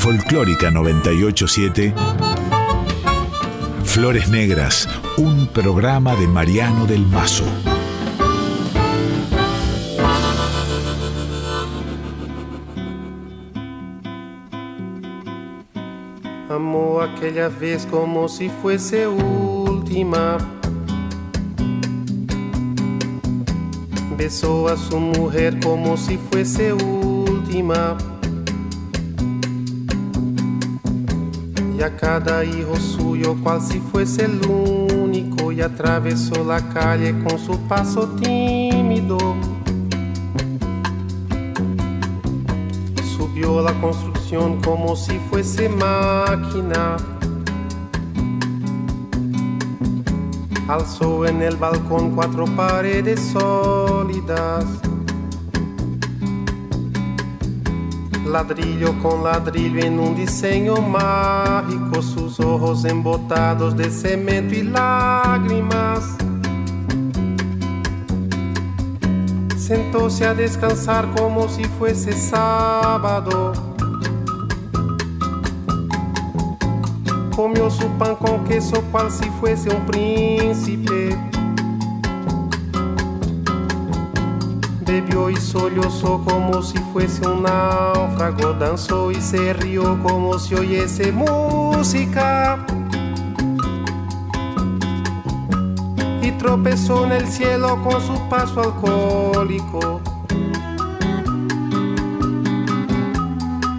Folclórica 987, Flores Negras, un programa de Mariano del Mazo. Amó aquella vez como si fuese última. Besó a su mujer como si fuese última. Y a cada hijo suyo cual si fuese el único y atravesó la calle con su paso tímido. Subió la construcción como si fuese máquina. Alzó en el balcón cuatro paredes sólidas ladrillo con ladrillo en un diseño mágico, sus ojos embotados de cemento y lágrimas. Sentóse a descansar como si fuese sábado. Comió su pan con queso cual si fuese un príncipe bebió y sollozó como si fuese un náufrago, danzó y se rió como si oyese música. Y tropezó en el cielo con su paso alcohólico.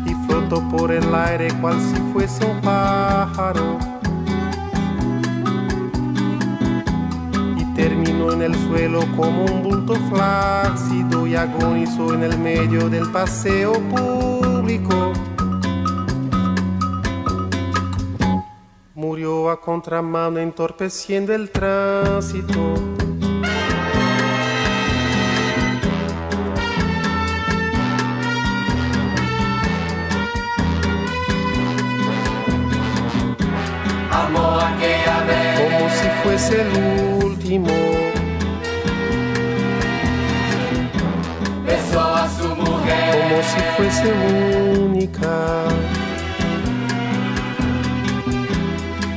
Y flotó por el aire cual si fuese un pájaro. En el suelo como un bulto flácido y agonizó en el medio del paseo público. Murió a contramano entorpeciendo el tránsito. Amó aquella vez como si fuese luz Besó si fuese única.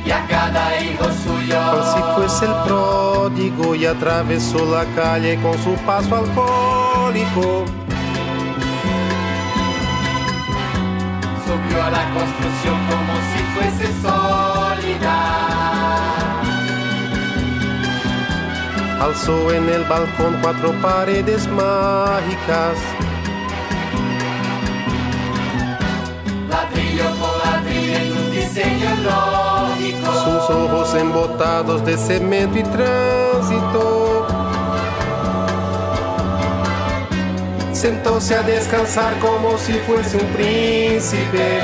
Y a cada hijo suyo, como si fuese el pródigo y atravesó la calle con su paso alcohólico. Subió a la construcción como si fuese sólida. alzó en el balcón cuatro paredes mágicas. Sus ojos embotados de cemento y tránsito. Sentóse a descansar como si fuese un príncipe.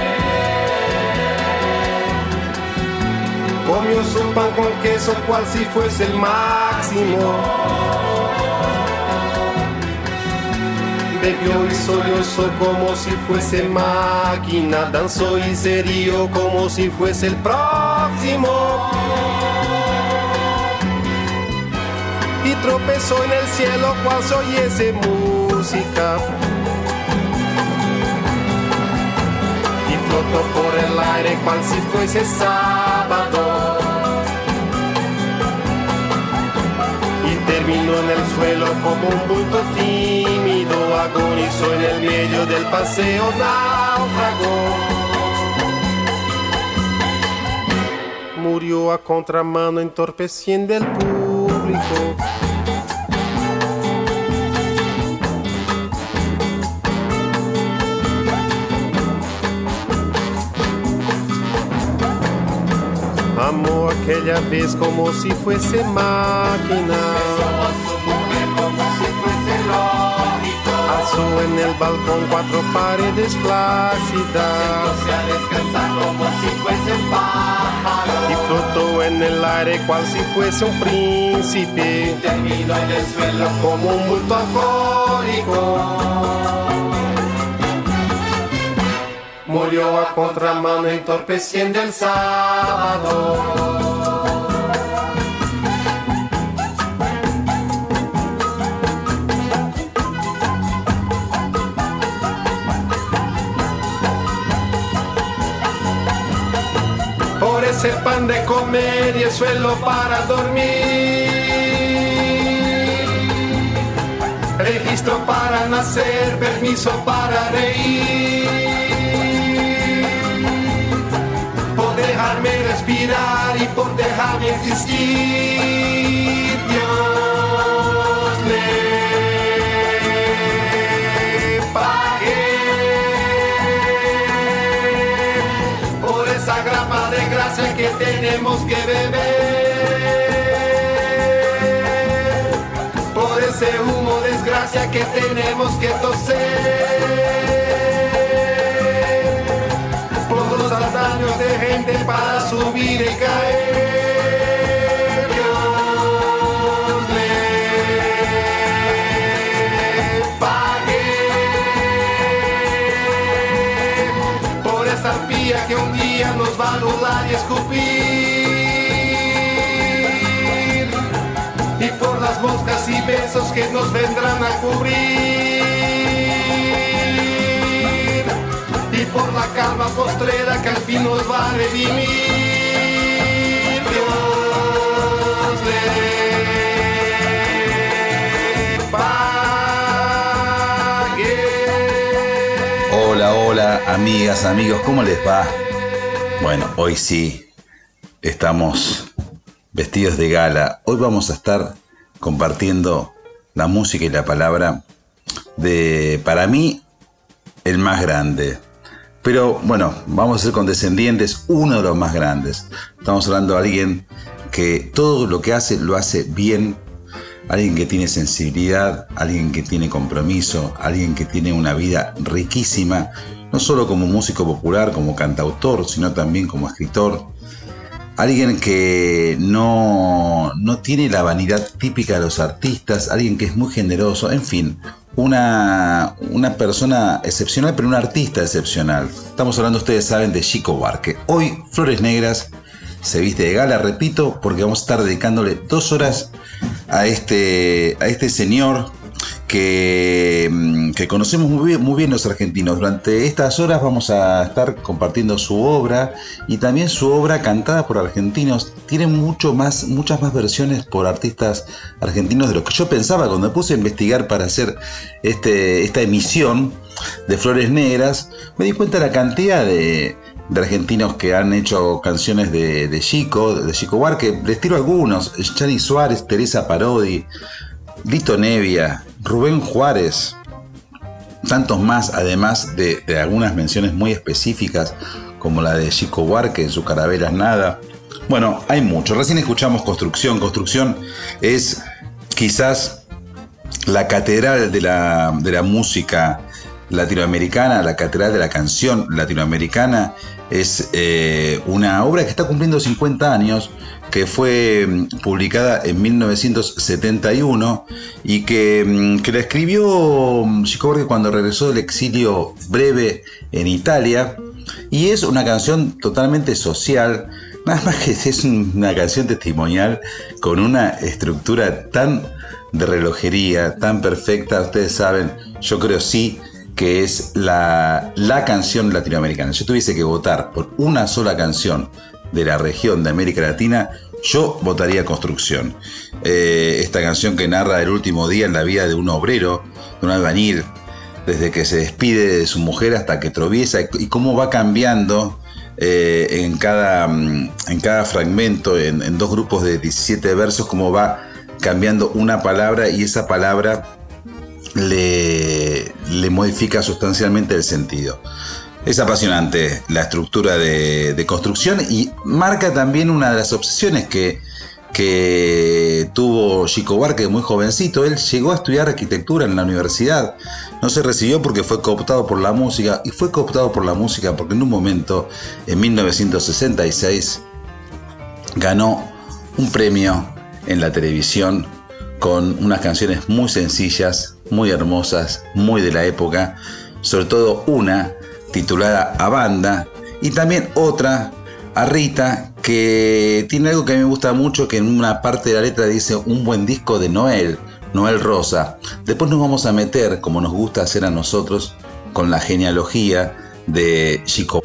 Comió su pan con queso cual si fuese el máximo. Bebió y sollozó como si fuese máquina. Danzó y se rió como si fuese el próximo. Y tropezó en el cielo cual si oyese música. flotó por el aire cual si fuese sábado. Y terminó en el suelo como un bulto tímido, agonizó en el medio del paseo náufrago. Murió a contramano entorpeciendo el público. Amó aquella vez como si fuese máquina. Alzó en el balcón cuatro paredes flácidas. Sentóse a descansar como si fuese un pájaro. Y flotó en el aire cual si fuese un príncipe. Terminó en el suelo Como un bulto alcohólico. Murió a contramano entorpeciendo el sábado. Hacer pan de comer y el suelo para dormir. Registro para nacer, permiso para reír. Por dejarme respirar y por dejarme existir. Tenemos que beber. Por ese humo desgracia que tenemos que toser. Por los daños de gente para subir y caer. Dios le pague por esa arpía que un día va a anular y escupir. Y por las moscas y besos que nos vendrán a cubrir. Y por la calma postrera que al fin nos va a redimir. Dios le pague. Hola, hola, amigas, amigos, ¿cómo les va? Bueno, hoy sí, estamos vestidos de gala. Hoy vamos a estar compartiendo la música y la palabra de, para mí, el más grande. Pero bueno, vamos a ser condescendientes, uno de los más grandes. Estamos hablando de alguien que todo lo que hace lo hace bien, alguien que tiene sensibilidad, alguien que tiene compromiso, alguien que tiene una vida riquísima, no solo como músico popular, como cantautor, sino también como escritor. Alguien que no, no tiene la vanidad típica de los artistas, alguien que es muy generoso, en fin, una, una persona excepcional, pero un artista excepcional. Estamos hablando, ustedes saben, de Chico Buarque. Hoy, Flores Negras se viste de gala, repito, porque vamos a estar dedicándole dos horas a este, a este señor que, mm, que conocemos muy bien, los argentinos. Durante estas horas vamos a estar compartiendo su obra y también su obra cantada por argentinos. Tiene mucho más, muchas más versiones por artistas argentinos de lo que yo pensaba cuando me puse a investigar para hacer este, esta emisión de Flores Negras. Me di cuenta de la cantidad de, de argentinos que han hecho canciones de, Chico, de Chico Buarque. Les tiro algunos: Chani Suárez, Teresa Parodi, Lito Nevia, Rubén Juárez, tantos más, además de, algunas menciones muy específicas, como la de Chico Buarque en su Carabelas Nada. Bueno, hay mucho. Recién escuchamos Construcción. Construcción es quizás la catedral de la, de la música latinoamericana, la catedral de la canción latinoamericana. Es eh, una obra que está cumpliendo 50 años, que fue mm, publicada en 1971 y que, mm, que la escribió mm, Chico Buarque cuando regresó del exilio breve en Italia. Y es una canción totalmente social, nada más que es una canción testimonial con una estructura tan de relojería, tan perfecta. Ustedes saben, yo creo sí que es la, la canción latinoamericana. Si yo tuviese que votar por una sola canción de la región de América Latina, yo votaría Construcción. Eh, esta canción que narra el último día en la vida de un obrero, de un albañil, desde que se despide de su mujer hasta que tropieza y cómo va cambiando eh, en, cada, mm, en cada fragmento, en, dos grupos de 17 versos, cómo va cambiando una palabra y esa palabra le modifica sustancialmente el sentido. Es apasionante la estructura de, construcción y marca también una de las obsesiones que, que tuvo Chico Buarque muy jovencito. Él llegó a estudiar arquitectura en la universidad. No se recibió porque fue cooptado por la música y fue cooptado por la música porque en un momento, en 1966, ganó un premio en la televisión con unas canciones muy sencillas, muy hermosas, muy de la época, sobre todo una titulada A Banda y también otra a Rita que tiene algo que me gusta mucho que en una parte de la letra dice un buen disco de Noel, Noel Rosa. Después nos vamos a meter, como nos gusta hacer a nosotros, con la genealogía de Chico.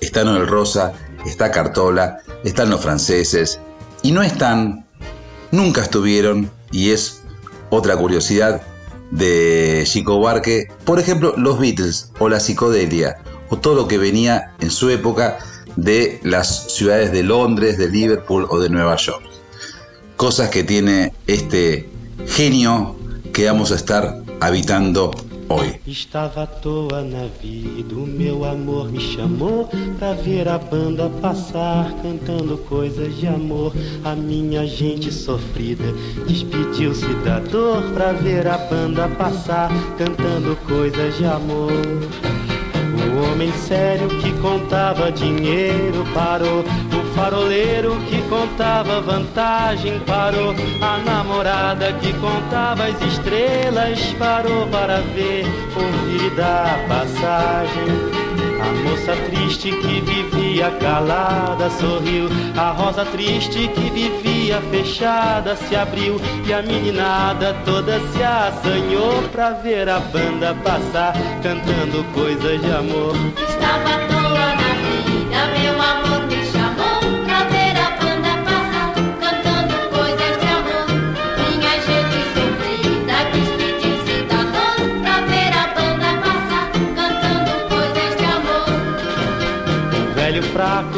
Está Noel Rosa está Cartola, están los franceses, y no están, nunca estuvieron, y es otra curiosidad de Chico Buarque, por ejemplo, los Beatles o la psicodelia, o todo lo que venía en su época de las ciudades de Londres, de Liverpool o de Nueva York. Cosas que tiene este genio que vamos a estar habitando hoy. Estava à toa na vida, o meu amor me chamou pra ver a banda passar, cantando coisas de amor. A minha gente sofrida despediu-se da dor pra ver a banda passar, cantando coisas de amor. O homem sério que contava dinheiro parou. O faroleiro que contava vantagem parou. A namorada que contava as estrelas parou para ver, ouvir e dar passagem. A moça triste que vivia calada sorriu. A rosa triste que vivia fechada se abriu. E a meninada toda se assanhou pra ver a banda passar, cantando coisas de amor. Estava à toa na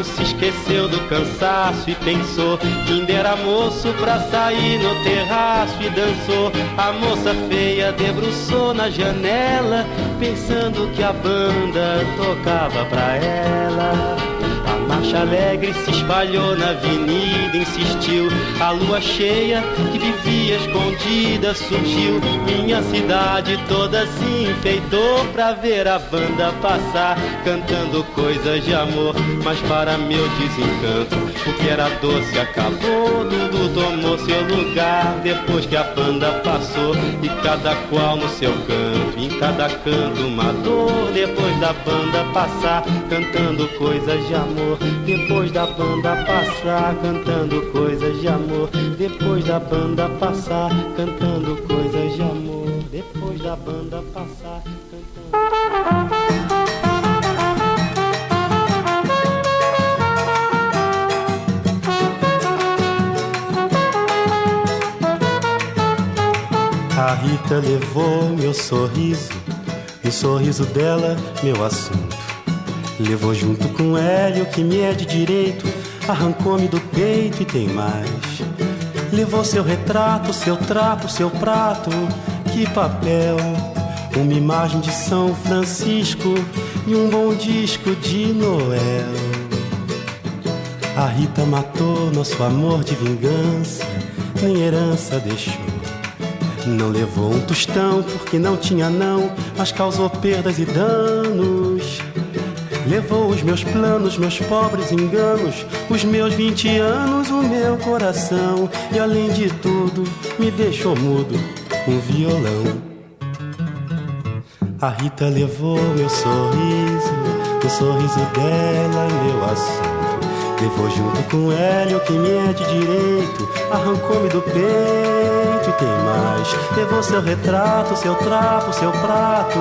se esqueceu do cansaço e pensou que ainda era moço pra sair no terraço e dançou. A moça feia debruçou na janela, pensando que a banda tocava pra ela. Marcha alegre se espalhou na avenida, insistiu. A lua cheia que vivia escondida surgiu. Minha cidade toda se enfeitou pra ver a banda passar, cantando coisas de amor. Mas para meu desencanto, o que era doce acabou. Dudu tomou seu lugar depois que a banda passou. E cada qual no seu canto, em cada canto uma dor. Depois da banda passar, cantando coisas de amor. Depois da banda passar, cantando coisas de amor. Depois da banda passar, cantando coisas de amor. Depois da banda passar, cantando. A Rita levou meu sorriso, no sorriso dela, meu assunto. Levou junto com Hélio, que me é de direito, arrancou-me do peito e tem mais. Levou seu retrato, seu trapo, seu prato, que papel. Uma imagem de São Francisco e um bom disco de Noel. A Rita matou nosso amor de vingança, nem herança deixou. Não levou um tostão porque não tinha não, mas causou perdas e danos. Levou os meus planos, meus pobres enganos, os meus 20 anos, o meu coração. E além de tudo, me deixou mudo um violão. A Rita levou meu sorriso, o sorriso dela, meu assunto. Levou junto com Hélio, que me é de direito, arrancou-me do peito e tem mais. Levou seu retrato, seu trapo, seu prato,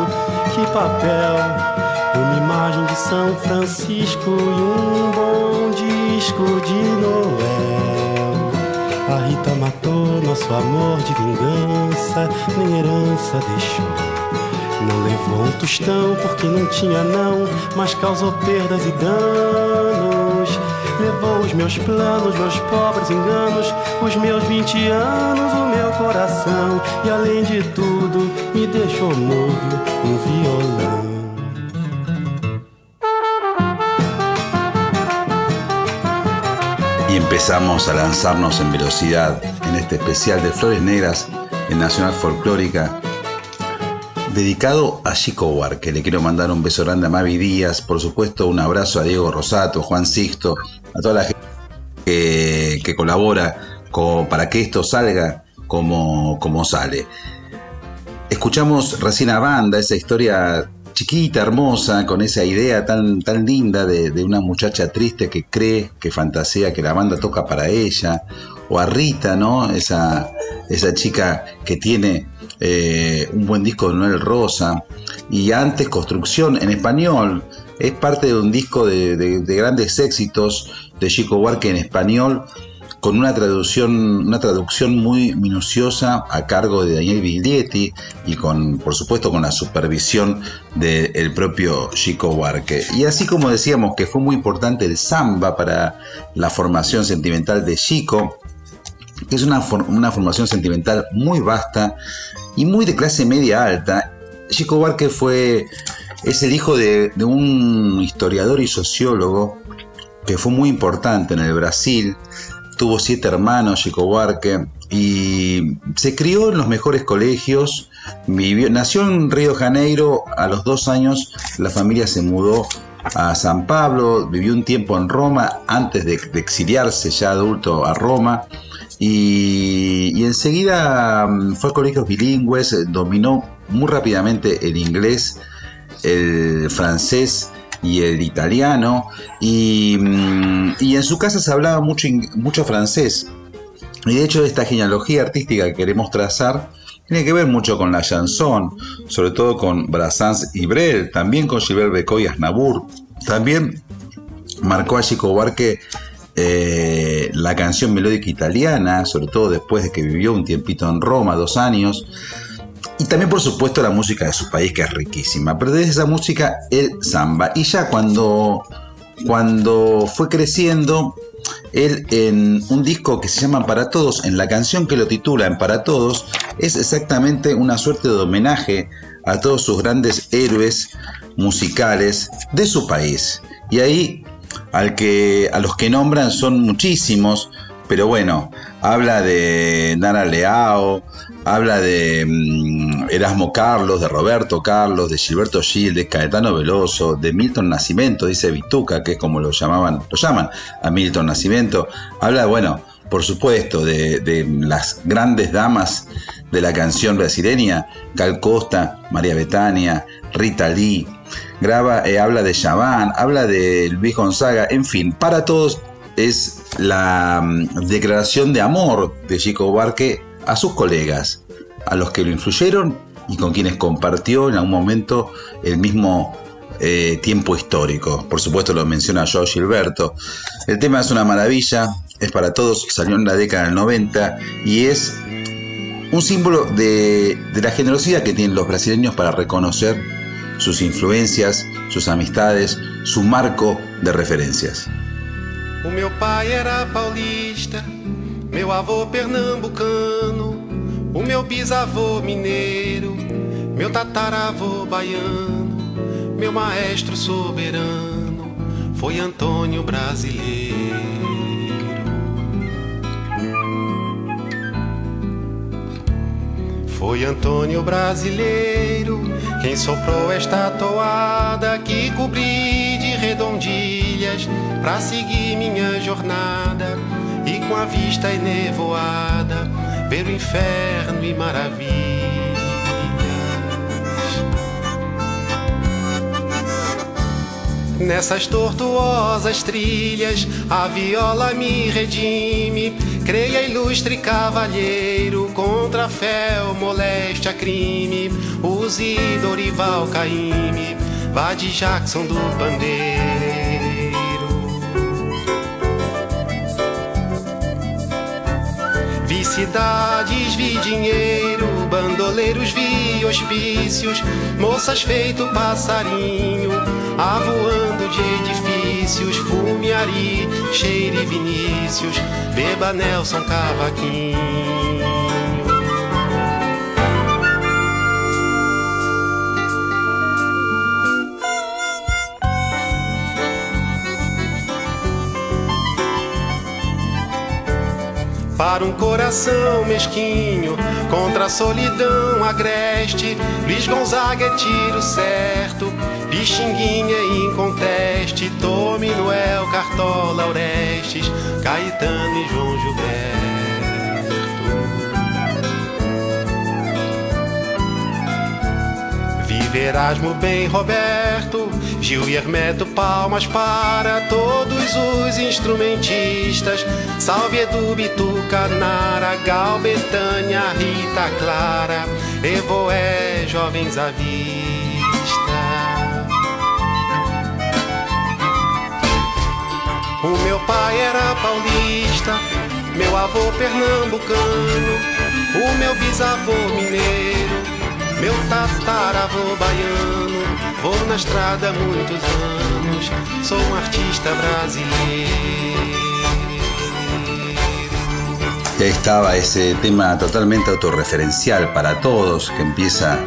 que papel. Uma imagem de São Francisco e um bom disco de Noel. A Rita matou nosso amor de vingança, nem herança deixou. Não levou um tostão porque não tinha não, mas causou perdas e danos. Levou os meus planos, meus pobres enganos, os meus 20 anos, o meu coração. E além de tudo, me deixou mudo um violão. Y empezamos a lanzarnos en velocidad en este especial de Flores Negras en Nacional Folclórica dedicado a Chico Huarque. Le quiero mandar un beso grande a Mavi Díaz, por supuesto un abrazo a Diego Rosato, Juan Sixto, a toda la gente que, que colabora para que esto salga como, como sale. Escuchamos recién a Banda, esa historia chiquita, hermosa, con esa idea tan, tan linda de, de una muchacha triste que cree, que fantasea que la banda toca para ella, o a Rita, ¿no? Esa, esa chica que tiene eh, un buen disco de Noel Rosa, y antes Construcción en español, es parte de un disco de, de grandes éxitos de Chico Buarque en español con una traducción, una traducción muy minuciosa a cargo de Daniel Biglietti y con, por supuesto, con la supervisión del propio Chico Huarque. Y así como decíamos que fue muy importante el samba para la formación sentimental de Chico, que es una, una formación sentimental muy vasta y muy de clase media alta, Chico Huarque fue, es el hijo de, de un historiador y sociólogo que fue muy importante en el Brasil, tuvo siete hermanos, Chico Buarque, y se crió en los mejores colegios. Vivió, nació en Río Janeiro, a los dos años la familia se mudó a San Pablo, vivió un tiempo en Roma antes de, exiliarse ya adulto a Roma. Y, y, enseguida mm, fue a colegios bilingües, dominó muy rápidamente el inglés, el francés y el italiano, mm, y, en su casa se hablaba mucho, mucho francés. Y de hecho esta genealogía artística que queremos trazar tiene que ver mucho con la chanson, sobre todo con Brassens y Brel, también con Gilbert Becot y. También marcó a Chico Buarque eh, la canción melódica italiana, sobre todo después de que vivió un tiempito en Roma, dos años. Y también, por supuesto, la música de su país, que es riquísima. Pero desde esa música, el samba. Y ya cuando, cuando fue creciendo, él en un disco que se llama Para Todos, en la canción que lo titula en Para Todos, es exactamente una suerte de homenaje a todos sus grandes héroes musicales de su país. Y ahí al que, a los que nombran son muchísimos, pero bueno, habla de Nara Leao, habla de mm, Erasmo Carlos, de Roberto Carlos, de Gilberto Gil, de Caetano Veloso, de Milton Nascimento, dice Vituca, que es como lo llamaban, lo llaman a Milton Nascimento. Habla, bueno, por supuesto, de, las grandes damas de la canción brasileña, Cal Costa, María Betania, Rita Lee, graba, eh, habla de Chaván, habla de Luis Gonzaga, en fin, para todos es la mm, declaración de amor de Chico Barque a sus colegas, a los que lo influyeron y con quienes compartió en algún momento el mismo eh, tiempo histórico. Por supuesto lo menciona Joe Gilberto. El tema es una maravilla, es para todos, salió en la década del 90 y es un símbolo de, de la generosidad que tienen los brasileños para reconocer sus influencias, sus amistades, su marco de referencias. O meu pai era paulista, meu avô pernambucano, o meu bisavô mineiro, meu tataravô baiano, meu maestro soberano foi Antônio Brasileiro. Foi Antônio Brasileiro quem soprou esta toada que cobri de redondilhas para seguir minha jornada e com a vista enevoada ver o inferno e maravilhas. Nessas tortuosas trilhas, a viola me redime. Creia ilustre cavalheiro, contra fé, moléstia, crime. Use Dorival Caime, vá de Jackson do Pandeiro. Vi cidades, vi dinheiro, bandoleiros, vi hospícios, moças feito passarinho, avoando de edifícios, fumiari, cheire Vinícius, beba Nelson Cavaquinho. Para um coração mesquinho, contra a solidão agreste, Luiz Gonzaga é tiro certo, Pixinguinha é inconteste, Tome Noel, Cartola, Orestes, Caetano e João Gilberto. Vive Erasmo bem Roberto, Gil e Hermeto, palmas para todos os instrumentistas. Salve Edu, Bituca, Nara, Gal, Betânia, Rita, Clara, Evoé, jovens à vista. O meu pai era paulista, meu avô pernambucano, o meu bisavô mineiro, meu tataravô baiano. Vou na estrada há muitos anos, sou um artista brasileiro. Estaba ese tema totalmente autorreferencial para todos, que empieza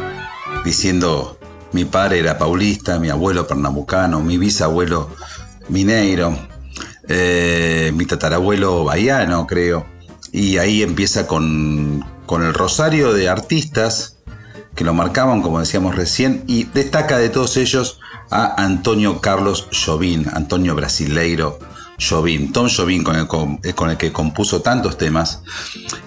diciendo, mi padre era paulista, mi abuelo pernambucano, mi bisabuelo mineiro, eh, mi tatarabuelo baiano, creo. Y ahí empieza con, con el rosario de artistas que lo marcaban, como decíamos recién, y destaca de todos ellos a Antonio Carlos Jobim, Antonio Brasileiro Jobim, Tom Jobim con el, con el que compuso tantos temas.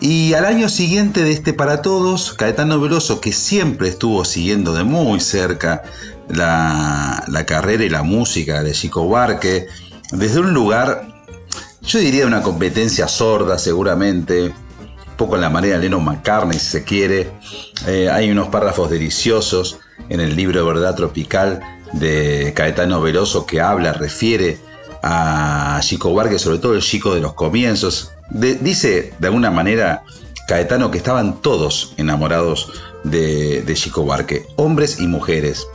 Y al año siguiente de este Para Todos, Caetano Veloso, que siempre estuvo siguiendo de muy cerca la, la carrera y la música de Chico Buarque, desde un lugar, yo diría una competencia sorda seguramente, poco en la manera de Lennon McCartney si se quiere. Eh, hay unos párrafos deliciosos en el libro Verdad Tropical de Caetano Veloso que habla, refiere a Chico Buarque, sobre todo el Chico de los comienzos. Dice de alguna manera Caetano que estaban todos enamorados de, de Chico Buarque, hombres y mujeres.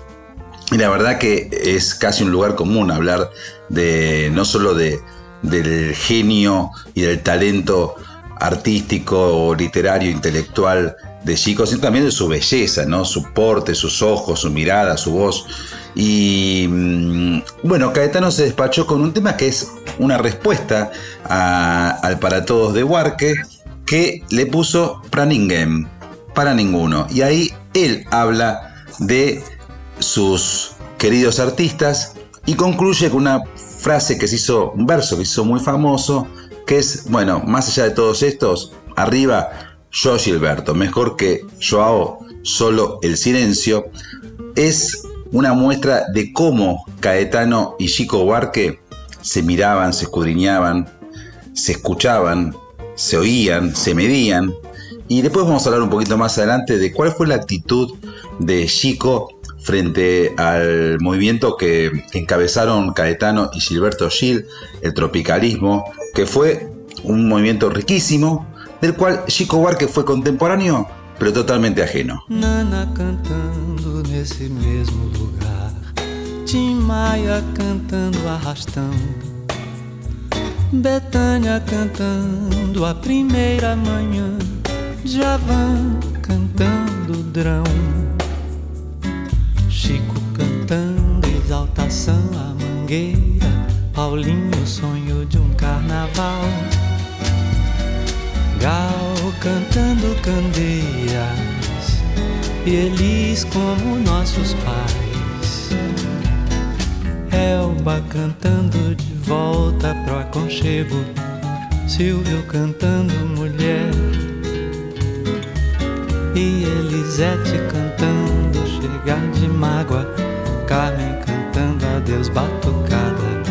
Y la verdad que es casi un lugar común hablar de no solo de, del genio y del talento artístico, literario, intelectual de Chico, sino también de su belleza, ¿no? Su porte, sus ojos, su mirada, su voz. Y mm, bueno, Caetano se despachó con un tema que es una respuesta a, al Para Todos de Huarque, que le puso Praningen, para ninguno. Y ahí él habla de sus queridos artistas y concluye con una frase que se hizo, un verso que se hizo muy famoso, que es, bueno, más allá de todos estos, arriba yo Gilberto, mejor que Joao, solo el silencio, es una muestra de cómo Caetano y Chico Buarque se miraban, se escudriñaban, se escuchaban, se oían, se medían. Y después vamos a hablar un poquito más adelante de cuál fue la actitud de Chico frente al movimiento que, encabezaron Caetano y Gilberto Gil, el tropicalismo, que fue un movimiento riquísimo, del cual Chico Buarque fue contemporáneo, pero totalmente ajeno. Nana cantando lugar, cantando cantando a cantando exaltação à mangueira, Paulinho sonho de um carnaval. Gal cantando candeias, e eles como nossos pais. Elba cantando de volta pro aconchego, Silvio cantando mulher, e Elisete cantando chegar de mágoa, Carmen adeus batucada.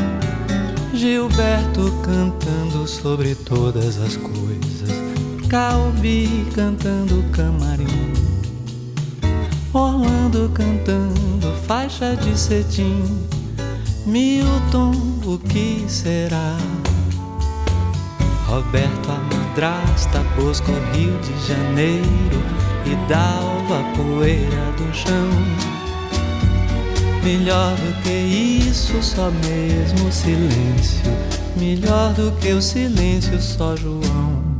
Gilberto cantando sobre todas as coisas, Calbi cantando camarim, Orlando cantando faixa de cetim, Milton, o que será? Roberto a madrasta, Bosco Rio de Janeiro e Dalva poeira do chão. Melhor do que isso, só mesmo silêncio. Melhor do que o silêncio, só João.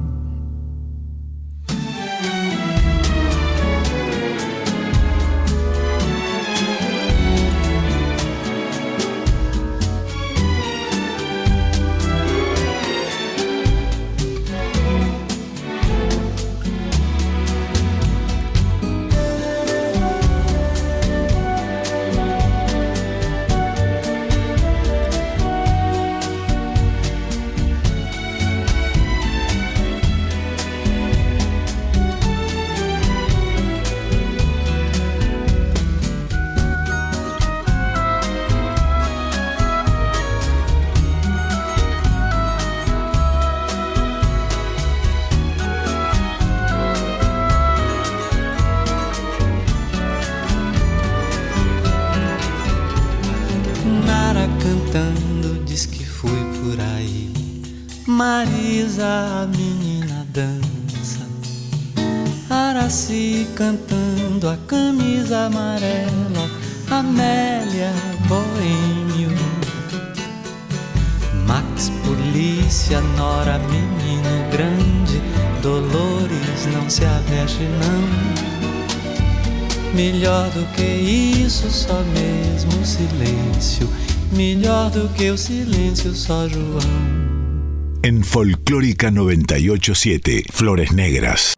En Folclórica 987, Flores Negras.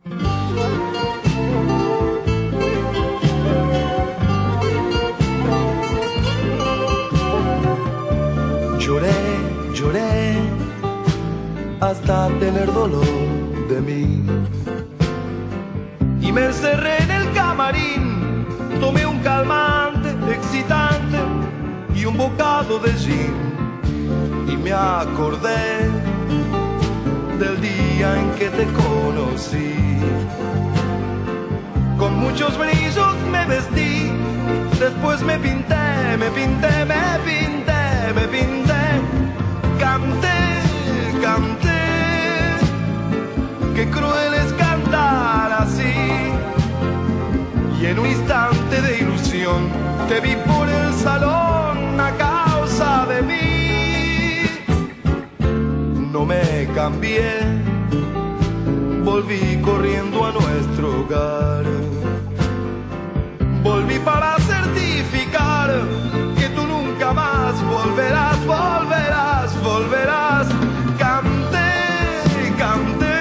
Te vi por el salón a causa de mí. No me cambié, volví corriendo a nuestro hogar. Volví para certificar que tú nunca más volverás, volverás, volverás. Canté, canté,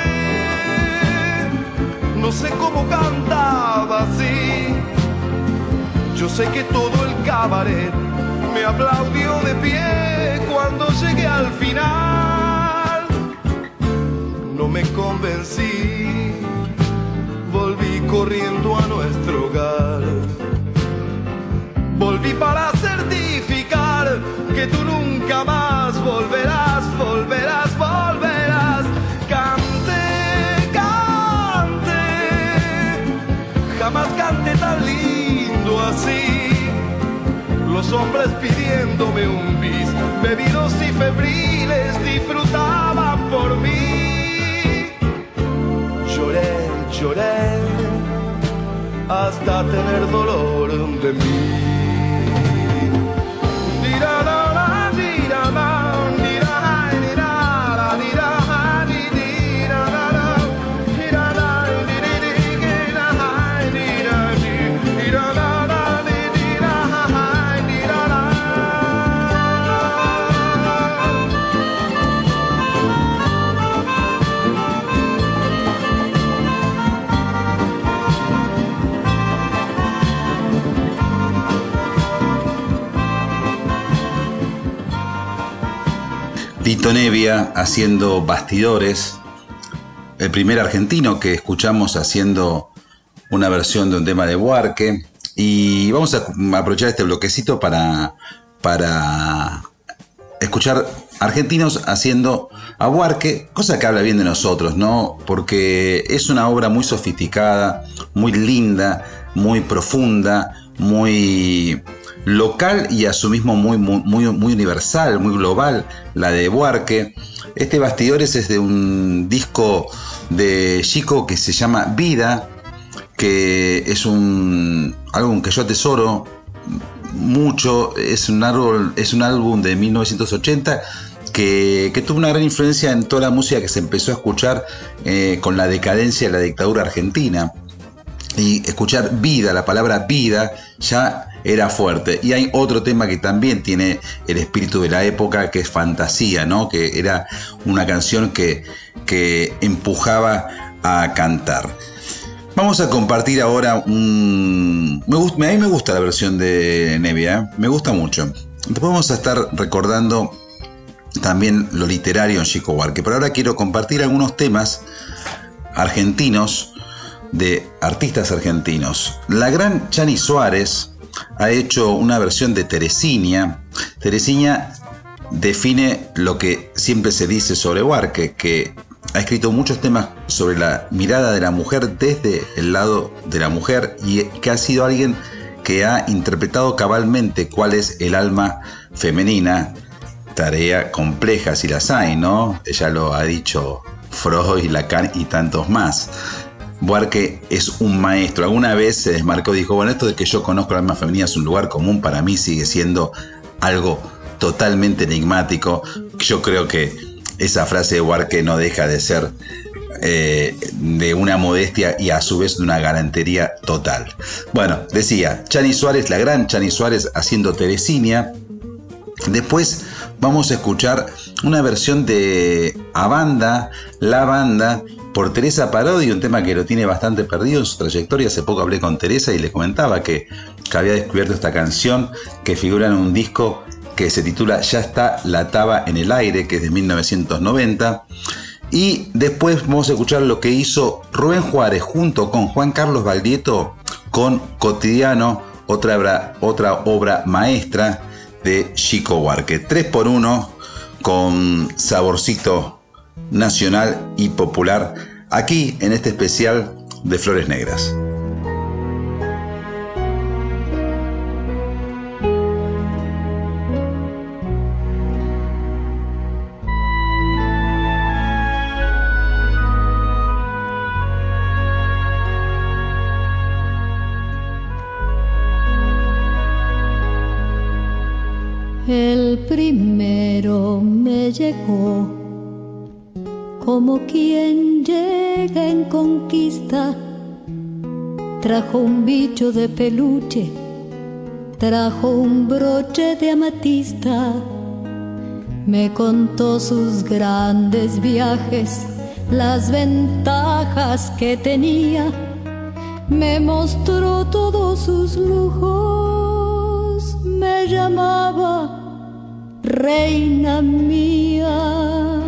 no sé cómo cantaba así. Yo sé que todo el cabaret me aplaudió de pie cuando llegué al final. No me convencí, volví corriendo a nuestro hogar. Volví para certificar que tú nunca más volverás, volverás. Los hombres pidiéndome un bis, bebidos y febriles disfrutaban por mí. Lloré, lloré, hasta tener dolor de mí. Tito Nevia haciendo bastidores, el primer argentino que escuchamos haciendo una versión de un tema de Buarque. Y vamos a aprovechar este bloquecito para, para escuchar argentinos haciendo a Buarque, cosa que habla bien de nosotros, ¿no? Porque es una obra muy sofisticada, muy linda, muy profunda, muy local y a su mismo muy, muy, muy, universal, muy global, la de Buarque. Este Bastidores es de un disco de Chico que se llama Vida, que es un álbum que yo atesoro mucho, es un, árbol, es un álbum de 1980 que, que, tuvo una gran influencia en toda la música que se empezó a escuchar eh, con la decadencia de la dictadura argentina. Y escuchar vida, la palabra vida, ya era fuerte. Y hay otro tema que también tiene el espíritu de la época, que es Fantasía, ¿no? Que era una canción que, que empujaba a cantar. Vamos a compartir ahora un... Me a mí me gusta la versión de Nevia, ¿eh? me gusta mucho. Después vamos a estar recordando también lo literario en Chico Huarque. Pero ahora quiero compartir algunos temas argentinos de artistas argentinos. La gran Chani Suárez ha hecho una versión de Teresina. Teresina define lo que siempre se dice sobre Huarque, que ha escrito muchos temas sobre la mirada de la mujer desde el lado de la mujer y que ha sido alguien que ha interpretado cabalmente cuál es el alma femenina tarea compleja si las hay, ¿no? Ella lo ha dicho Freud, Lacan y tantos más. Buarque es un maestro. Alguna vez se desmarcó y dijo, bueno, esto de que yo conozco alma femenina es un lugar común, para mí sigue siendo algo totalmente enigmático. Yo creo que esa frase de Buarque no deja de ser eh, de una modestia y a su vez de una galantería total. Bueno, decía, Chani Suárez, la gran Chani Suárez haciendo Teresina. Después vamos a escuchar una versión de A Banda, La Banda, por Teresa Parodi, un tema que lo tiene bastante perdido en su trayectoria. Hace poco hablé con Teresa y le comentaba que, había descubierto esta canción que figura en un disco que se titula Ya está la taba en el aire, que es de 1990. Y después vamos a escuchar lo que hizo Rubén Juárez junto con Juan Carlos Valdieto con Cotidiano, otra obra, otra obra maestra de Chico Huarque. 3 por 1 con saborcito nacional y popular aquí en este especial de Flores Negras. El primero me llegó como quien llega en conquista. Trajo un bicho de peluche, trajo un broche de amatista. Me contó sus grandes viajes, las ventajas que tenía. Me mostró todos sus lujos, me llamaba reina mía.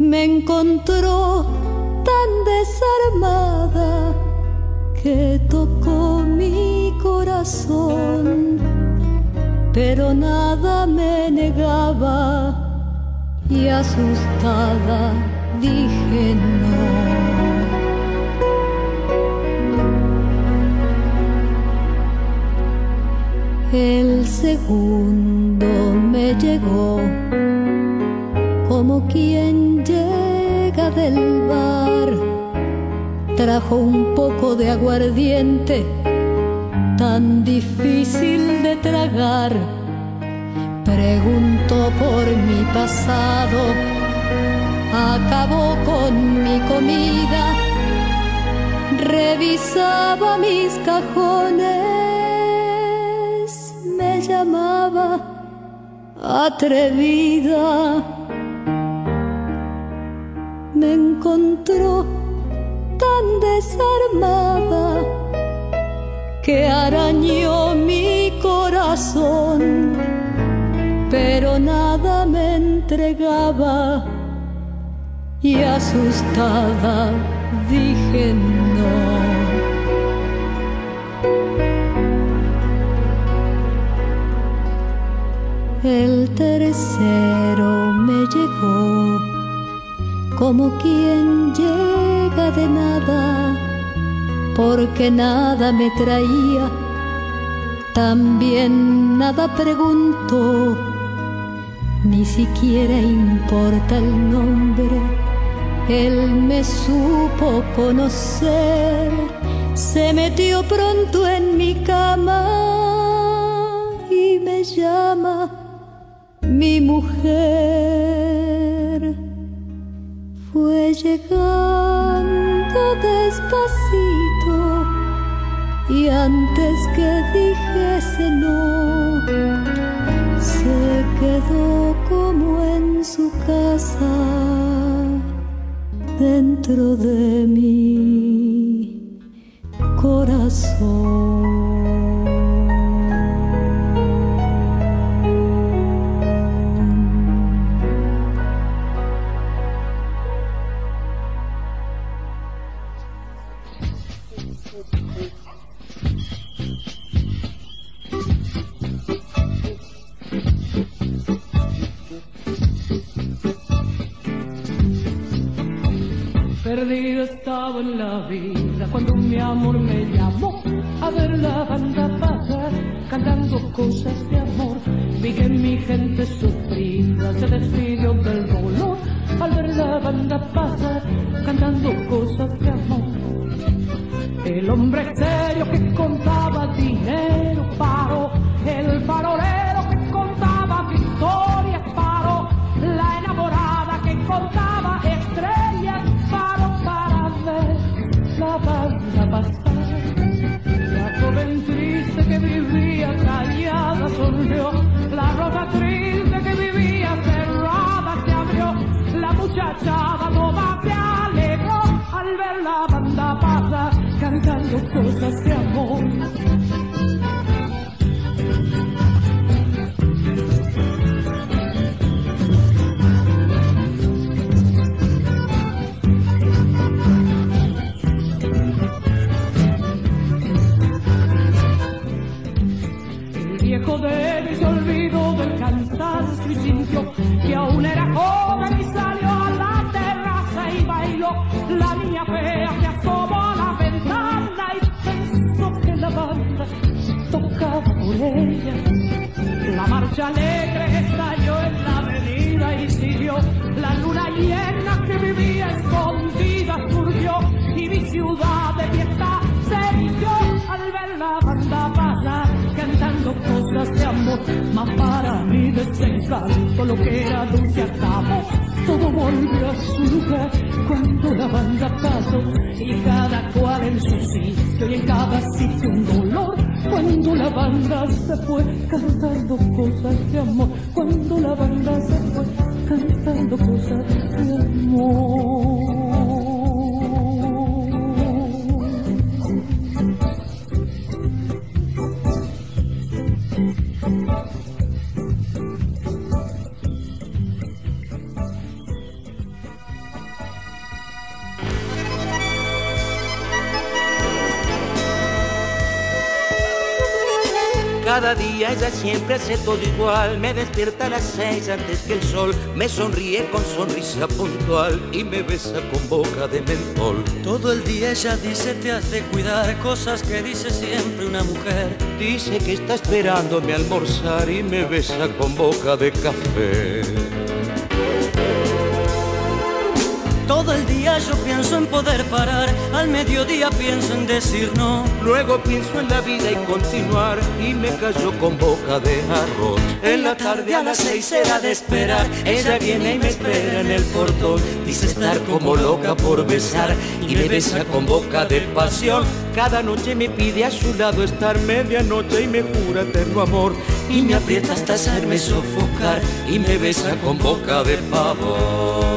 Me encontró tan desarmada que tocó mi corazón, pero nada me negaba y asustada dije no. El segundo me llegó como quien del bar. Trajo un poco de aguardiente tan difícil de tragar. Preguntó por mi pasado, acabó con mi comida, revisaba mis cajones me llamaba atrevida. Me encontró tan desarmada que arañó mi corazón, pero nada me entregaba y asustada dije no. El tercero me llegó como quien llega de nada, porque nada me traía, también nada preguntó, ni siquiera importa el nombre, él me supo conocer, se metió pronto en mi cama y me llama mi mujer fue llegando despacito y antes que dijese no, se quedó como en su casa dentro de mi corazón. Hace todo igual. Me despierta a las seis antes que el sol. Me sonríe con sonrisa puntual y me besa con boca de mentol. Todo el día ella dice te has de cuidar cosas que dice siempre una mujer. Dice que está esperándome a almorzar y me besa con boca de café. Todo el día yo pienso en poder parar, al mediodía pienso en decir no. Luego pienso en la vida y continuar y me callo con boca de arroz. En la tarde a las seis era de esperar, ella viene y me espera en el portón. Dice estar como loca por besar y me besa con boca de pasión. Cada noche me pide a su lado estar medianoche y me jura eterno amor. Y me aprieta hasta hacerme sofocar y me besa con boca de pavor.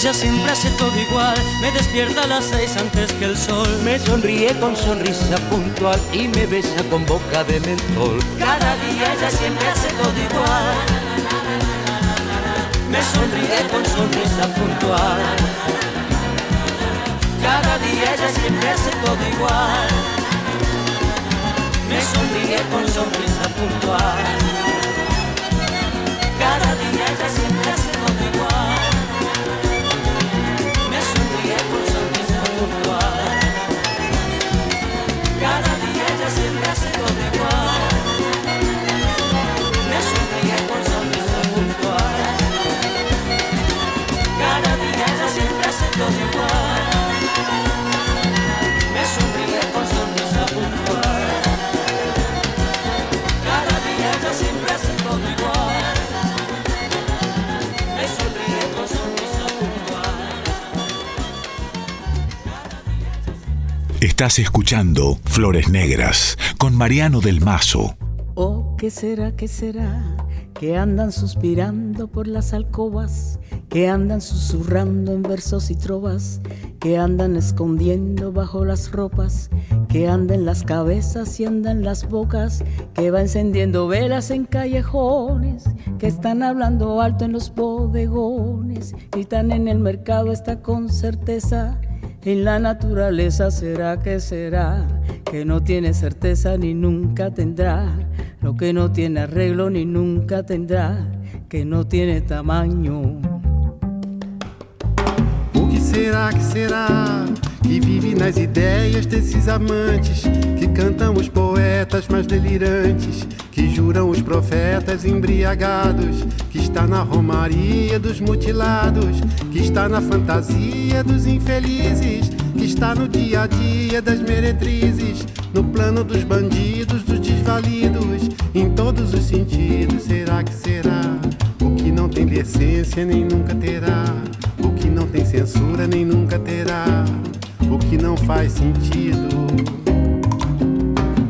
Ella siempre hace todo igual. Me despierta a las seis antes que el sol. Me sonríe con sonrisa puntual y me besa con boca de mentol. Cada día ella siempre hace todo igual. Me sonríe con sonrisa puntual. Cada día ella siempre hace todo igual. Me sonríe con sonrisa puntual. Estás escuchando Flores Negras con Mariano del Mazo. Oh, ¿qué será, qué será? Que andan suspirando por las alcobas, que andan susurrando en versos y trovas, que andan escondiendo bajo las ropas, que andan las cabezas y andan las bocas, que va encendiendo velas en callejones, que están hablando alto en los bodegones, gritan en el mercado está con certeza En la naturaleza será que será, que no tiene certeza ni nunca tendrá, lo que no tiene arreglo ni nunca tendrá, que no tiene tamaño. O que será que será que vive nas ideias desses amantes que cantam os poetas mais delirantes, que juram os profetas embriagados, que está na romaria dos mutilados, que está na fantasia dos infelizes, que está no dia a dia das meretrizes, no plano dos bandidos, dos desvalidos, em todos os sentidos. Será que será? O que não tem decência nem nunca terá, o que não tem censura nem nunca terá, o que não faz sentido.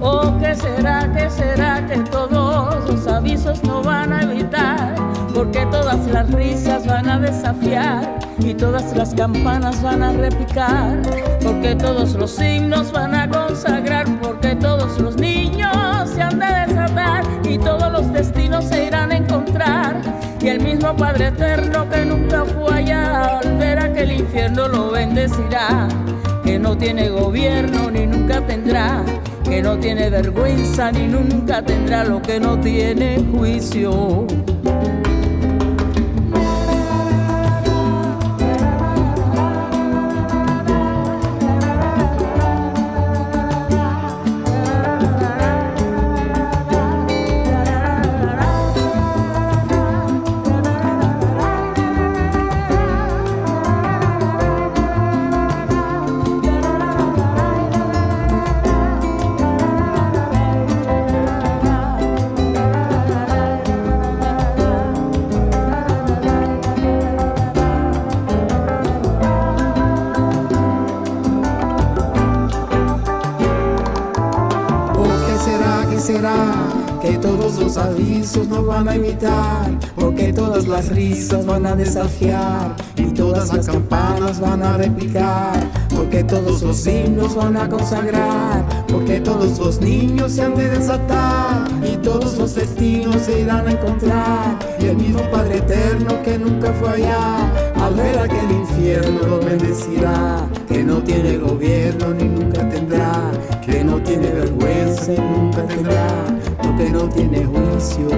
¿O qué será, qué será que todos los avisos no van a evitar? Porque todas las risas van a desafiar y todas las campanas van a repicar. Porque todos los signos van a consagrar, porque todos los niños se han de desatar y todos los destinos se irán a encontrar. Y el mismo Padre Eterno que nunca fue allá, al ver a que el infierno lo bendecirá. Que no tiene gobierno ni nunca tendrá que no tiene vergüenza ni nunca tendrá lo que no tiene juicio. Avisos nos van a imitar, porque todas las risas van a desafiar y todas las campanas van a replicar, porque todos los himnos van a consagrar, porque todos los niños se han de desatar y todos los destinos se irán a encontrar y el mismo Padre Eterno que nunca fue allá, al ver aquel infierno lo bendecirá, que no tiene gobierno ni nunca tendrá, que no tiene vergüenza y nunca tendrá, no tiene juicio.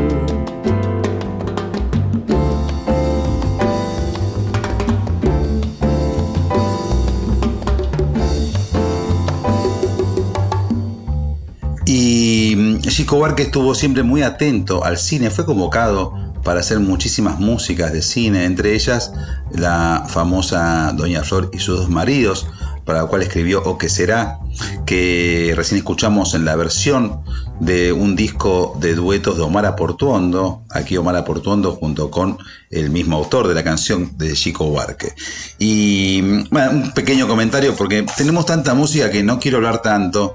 Y mm, Chico Buarque estuvo siempre muy atento al cine, fue convocado para hacer muchísimas músicas de cine, entre ellas la famosa Doña Flor y sus dos maridos, para la cual escribió O que será, que recién escuchamos en la versión de un disco de duetos de Omar Aportuondo, aquí Omar Aportuondo junto con el mismo autor de la canción de Chico Buarque. Y bueno, un pequeño comentario porque tenemos tanta música que no quiero hablar tanto.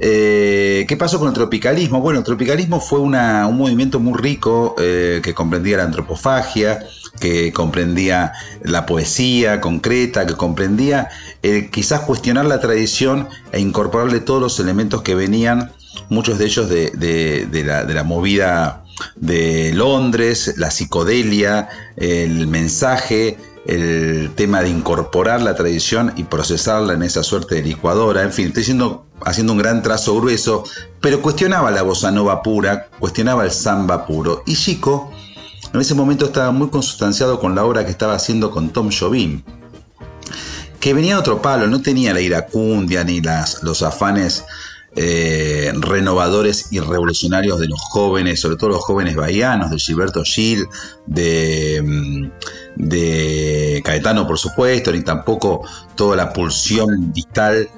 Eh, ¿Qué pasó con el tropicalismo? Bueno, el tropicalismo fue una- un movimiento muy rico eh, que comprendía la antropofagia, que comprendía la poesía concreta, que comprendía eh, quizás cuestionar la tradición e incorporarle todos los elementos que venían, muchos de ellos de, de- la, de la movida de Londres, la psicodelia, el mensaje, el tema de incorporar la tradición y procesarla en esa suerte de licuadora. En fin, estoy haciendo, haciendo un gran trazo grueso, pero cuestionaba la bossa nova pura, cuestionaba el samba puro. Y Chico en ese momento estaba muy consustanciado con la obra que estaba haciendo con Tom Jobim, que venía de otro palo, no tenía la iracundia ni las, los afanes eh, renovadores y revolucionarios de los jóvenes, sobre todo los jóvenes bahianos, de Gilberto Gil, de, mm, Caetano, por supuesto, ni tampoco toda la pulsión vital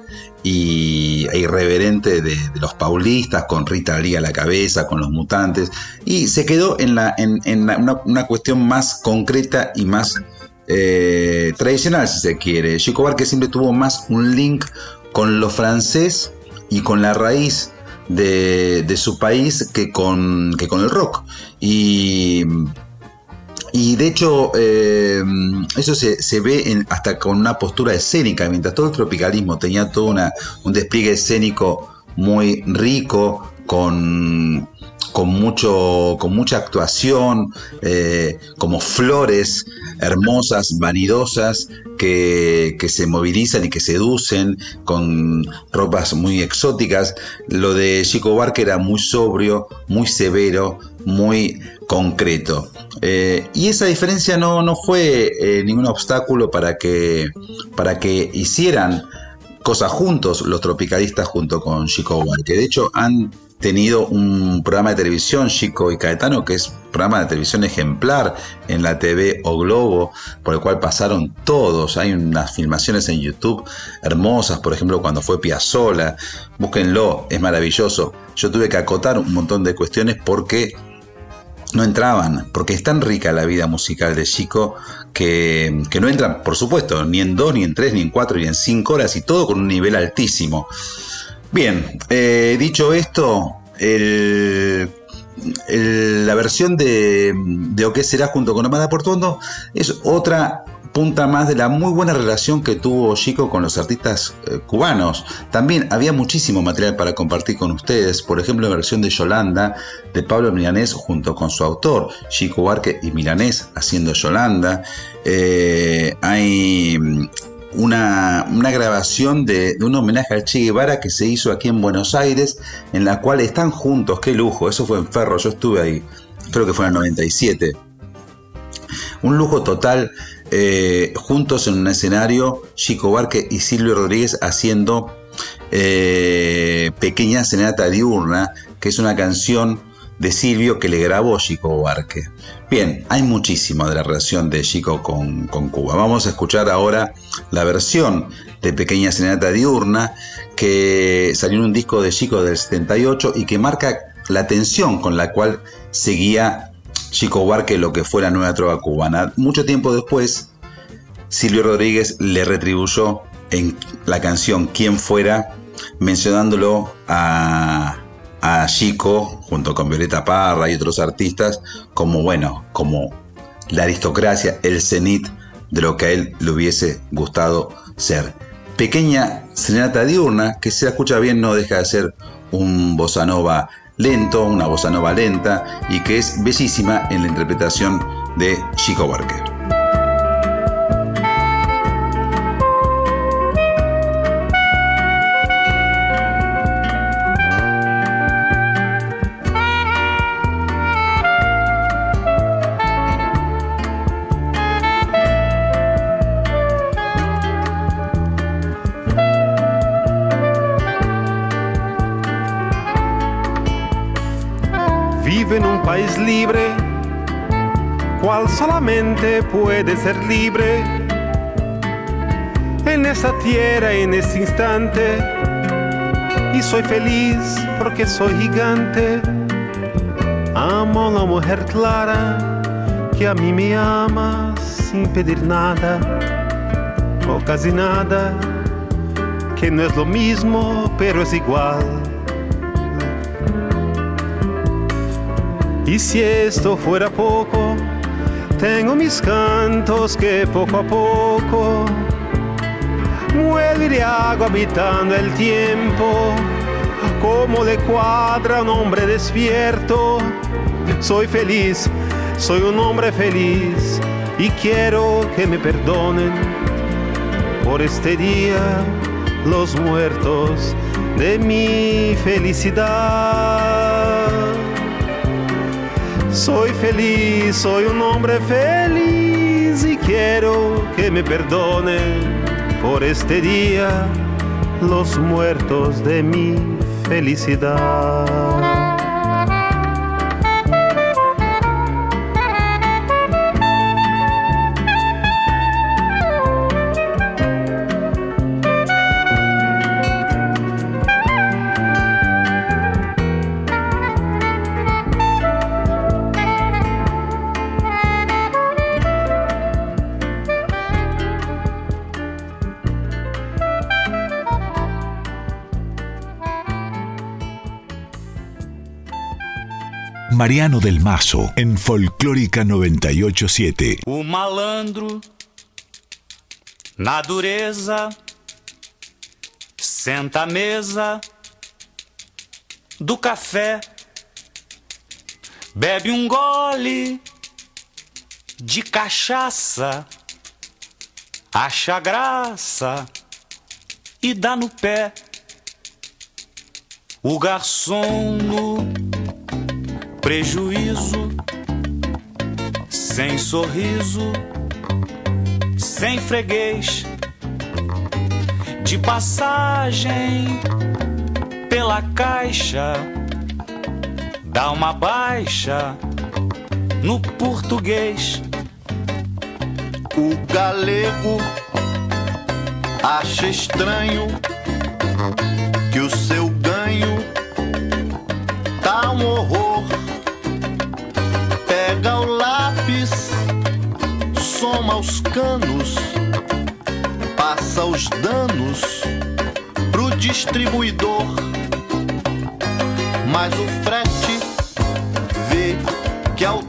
y, e irreverente de, los paulistas, con Rita Lee a la cabeza, con los mutantes, y se quedó en, una, cuestión más concreta y más eh, tradicional, si se quiere. Chico Buarque siempre tuvo más un link con lo francés y con la raíz de, de su país que con, que con el rock. Y, y de hecho, eh, eso se, se ve en- hasta con una postura escénica, mientras todo el tropicalismo tenía todo una, un despliegue escénico muy rico, con, con, mucho, con mucha actuación, eh, como flores hermosas, vanidosas, que, que, se movilizan y que seducen con ropas muy exóticas. Lo de Chico Barque era muy sobrio, muy severo, muy concreto. Eh, y esa diferencia no, no fue eh, ningún obstáculo para que, para que hicieran cosas juntos los tropicalistas junto con Chico Barque. De hecho, han tenido un programa de televisión, Chico y Caetano, que es un programa de televisión ejemplar en la TV O Globo, por el cual pasaron todos. Hay unas filmaciones en YouTube hermosas, por ejemplo, cuando fue Piazzola. Búsquenlo, es maravilloso. Yo tuve que acotar un montón de cuestiones porque no entraban, porque es tan rica la vida musical de Chico que, que, no entran, por supuesto, ni en dos, ni en tres, ni en cuatro, ni en cinco horas, y todo con un nivel altísimo. Bien, eh, dicho esto, la versión de, de O qué será junto con Amada Portuondo es otra punta más de la muy buena relación que tuvo Chico con los artistas eh, cubanos. También había muchísimo material para compartir con ustedes, por ejemplo la versión de Yolanda de Pablo Milanés junto con su autor, Chico Barque y Milanés haciendo Yolanda. Eh, hay una, grabación de, un homenaje al Che Guevara que se hizo aquí en Buenos Aires, en la cual están juntos, qué lujo, eso fue en Ferro, yo estuve ahí, creo que fue en el 97. Un lujo total, eh, juntos en un escenario, Chico Barque y Silvio Rodríguez haciendo eh, Pequeña Serenata Diurna, que es una canción de Silvio que le grabó Chico Barque. Bien, hay muchísimo de la relación de Chico con, con, Cuba. Vamos a escuchar ahora la versión de Pequeña Serenata Diurna que salió en un disco de Chico del 78 y que marca la tensión con la cual seguía Chico Barque lo que fue la nueva trova cubana. Mucho tiempo después, Silvio Rodríguez le retribuyó en la canción Quién fuera, mencionándolo a a Chico, junto con Violeta Parra y otros artistas, como bueno, como la aristocracia, el cenit de lo que a él le hubiese gustado ser. Pequeña serenata diurna, que si escucha bien no deja de ser un bossa nova lento, una bossa nova lenta, y que es bellísima en la interpretación de Chico Barque. Libre, cual solamente puede ser libre en esta tierra, en este instante. Y soy feliz porque soy gigante. Amo a la mujer clara que a mí me ama sin pedir nada o casi nada, que no es lo mismo, pero es igual Y si esto fuera poco, tengo mis cantos que poco a poco mueve de agua habitando el tiempo, como le cuadra un hombre despierto. Soy feliz, soy un hombre feliz y quiero que me perdonen por este día los muertos de mi felicidad. Soy feliz, soy un hombre feliz y quiero que me perdonen por este día los muertos de mi felicidad. Mariano del Mazo en Folclórica 987. O malandro na dureza senta à mesa do café bebe um gole de cachaça, acha graça e dá no pé. O garçom no prejuízo, sem sorriso, sem freguês, de passagem pela caixa, dá uma baixa no português. O galego acha estranho que o seu ganho tá um horror. Pega o lápis, soma os canos, passa os danos pro distribuidor. Mas o frete vê que ao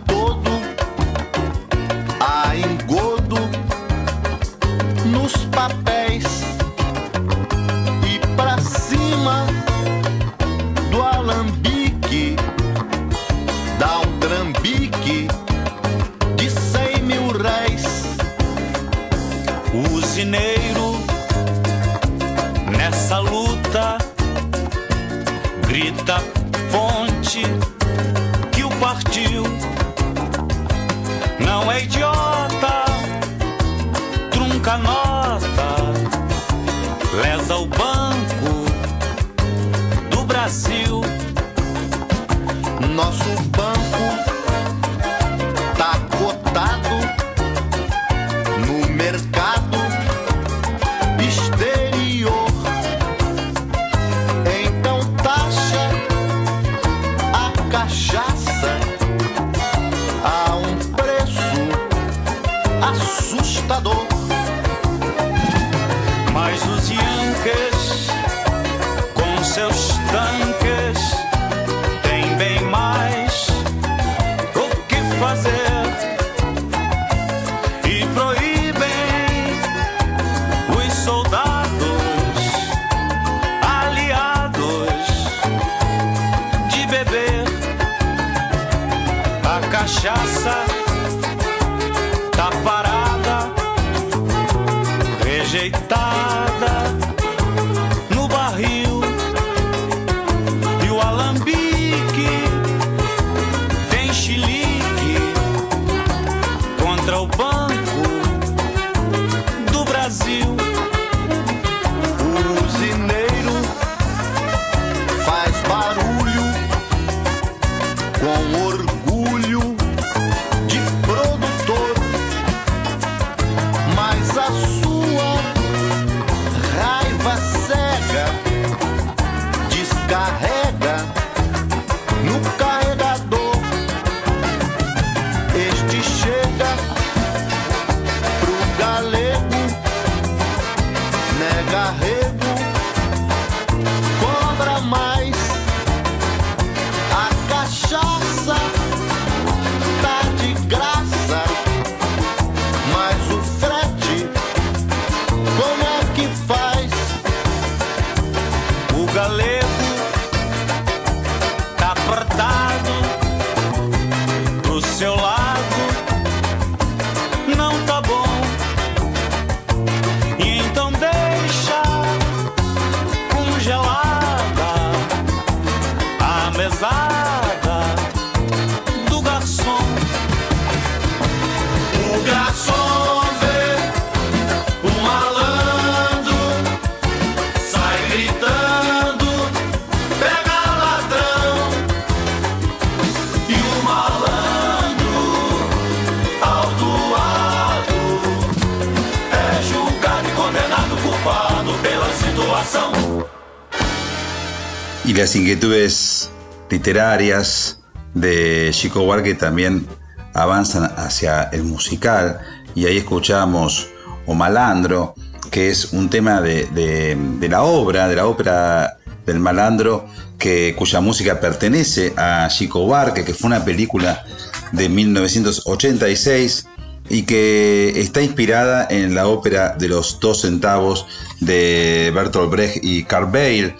las inquietudes literarias de Chico Buarque también avanzan hacia el musical y ahí escuchamos O Malandro, que es un tema de, de- la obra, de la ópera del Malandro, que, cuya música pertenece a Chico Buarque, que fue una película de 1986 y que está inspirada en la ópera de los dos centavos de Bertolt Brecht y Carl Bale.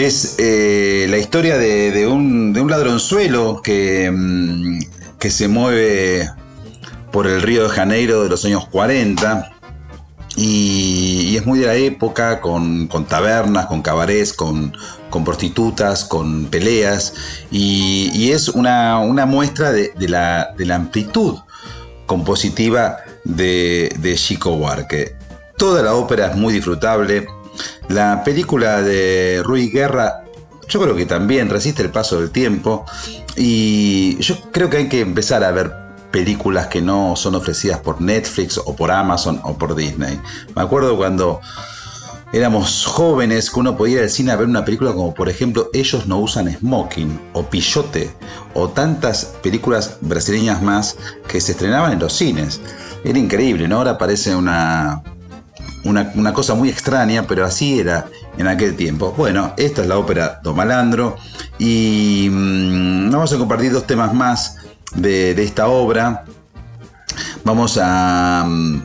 Es eh, la historia de, un, ladronzuelo que, mm, que se mueve por el Río de Janeiro de los años 40 y, es muy de la época con, tabernas, con cabarets, con, prostitutas, con peleas y, es una, muestra de, de la, de la amplitud compositiva de, de Chico Buarque. Toda la ópera es muy disfrutable. La película de Rui Guerra yo creo que también resiste el paso del tiempo y yo creo que hay que empezar a ver películas que no son ofrecidas por Netflix o por Amazon o por Disney. Me acuerdo cuando éramos jóvenes que uno podía ir al cine a ver una película como por ejemplo Ellos no usan smoking o Pillote o tantas películas brasileñas más que se estrenaban en los cines. Era increíble, ¿no? Ahora parece una, una, cosa muy extraña, pero así era en aquel tiempo. Bueno, esta es la ópera Do Malandro y mm, vamos a compartir dos temas más de, esta obra. Vamos a, mm,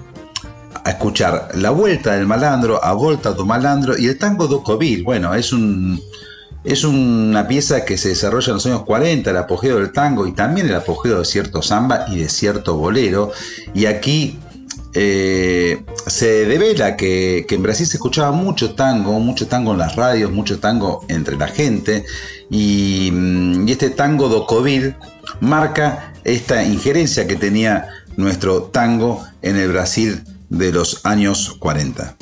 a escuchar La Vuelta del Malandro, A Volta do Malandro y el tango do Covil. Bueno, es un... Es una pieza que se desarrolla en los años 40, el apogeo del tango y también el apogeo de cierto samba y de cierto bolero. Y aquí eh, se devela que, que, en Brasil se escuchaba mucho tango, mucho tango en las radios, mucho tango entre la gente. Y, y este tango do Covil marca esta injerencia que tenía nuestro tango en el Brasil de los años 40.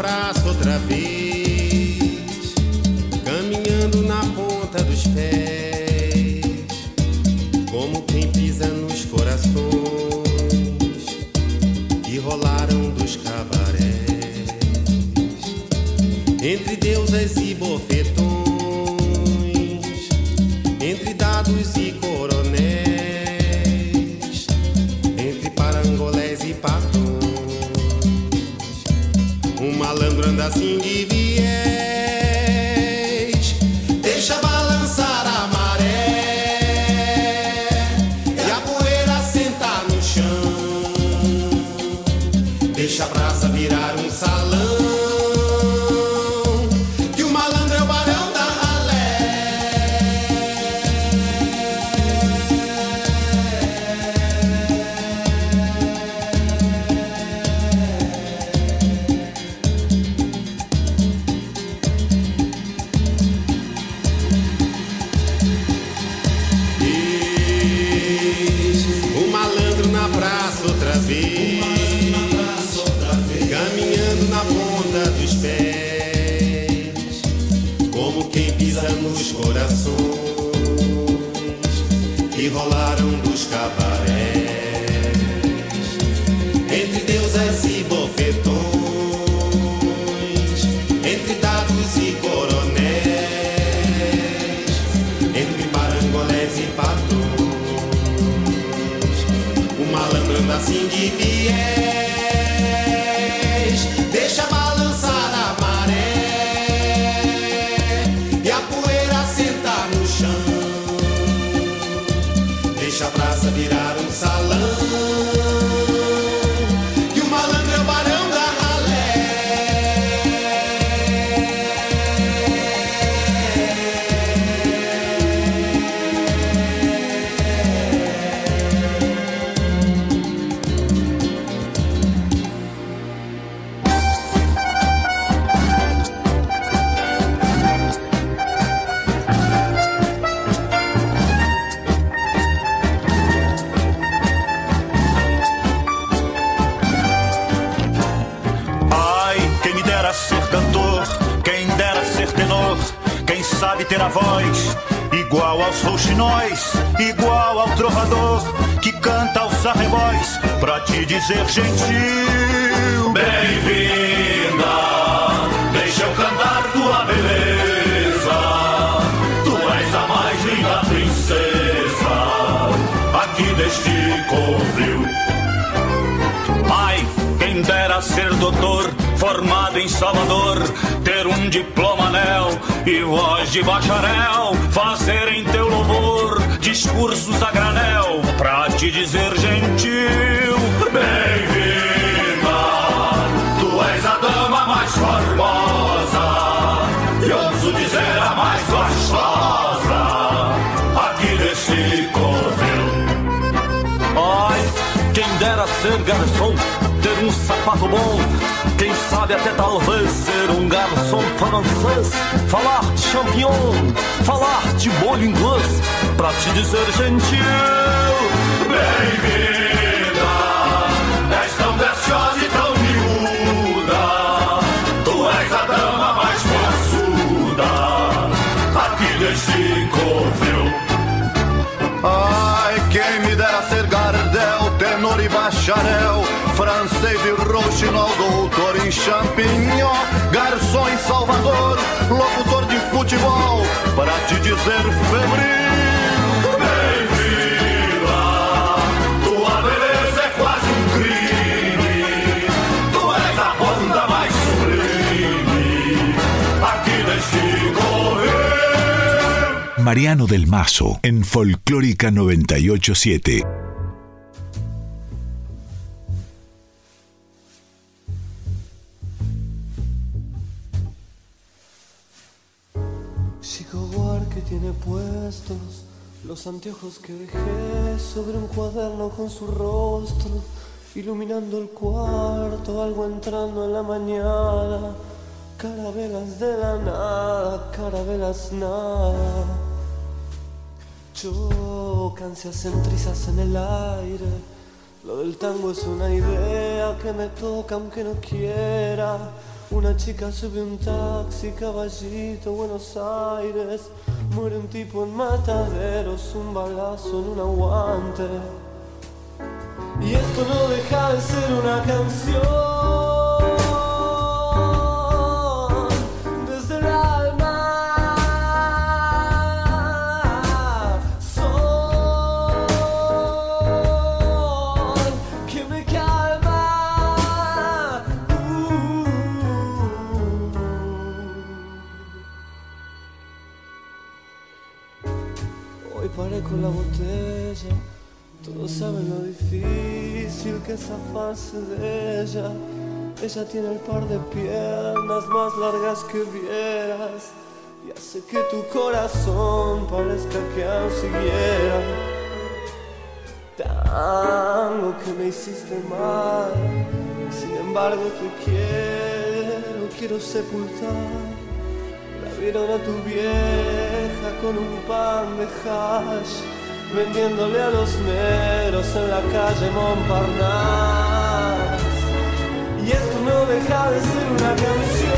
praça outra vez, caminhando na ponta dos pés, como quem pisa nos corações que rolaram dos cabarés, entre deusas e bofetões. Ser gentil. Bem-vinda, deixa eu cantar tua beleza. Tu és a mais linda princesa aqui deste covil. Ai, quem dera ser formado em Salvador, ter um diploma anel e voz de bacharel, fazer em teu louvor discursos a granel, pra te dizer gentil, bem-vinda, tu és a dama mais formosa, e ouso dizer a mais gostosa, aqui desse covil. Ai, quem dera ser garçom, ter um sapato bom. Quem sabe até talvez ser um garçom francês. Falar de champignon, falar de molho inglês. Pra te dizer gentil, bem-vinda. Dama mais forçuda. Aqui deste covil. Ai, quem me dera ser Gardel, tenor e bacharel, francês e rouxinol, doutor em champignon, garçom em Salvador, locutor de futebol, para te dizer febril. Mariano del Mazo en Folclórica 987. Chico que tiene puestos los anteojos que dejé sobre un cuaderno con su rostro, iluminando el cuarto, algo entrando en la mañana, carabelas de la nada, carabelas nada. Chocan, se hacen trizas en el aire. Lo del tango es una idea que me toca aunque no quiera. Una chica sube un taxi, caballito, Buenos Aires. Muere un tipo en mataderos, un balazo en un aguante. Y esto no deja de ser una canción. Con la botella. Todos saben lo difícil que es zafarse de ella. Ella tiene el par de piernas más largas que vieras. Y hace que tu corazón parezca que aún siguiera. Tango que me hiciste mal. Sin embargo te quiero, quiero sepultar. Vieron a tu vieja con un pan de hash, vendiéndole a los negros en la calle Montparnasse. Y esto no deja de ser una canción.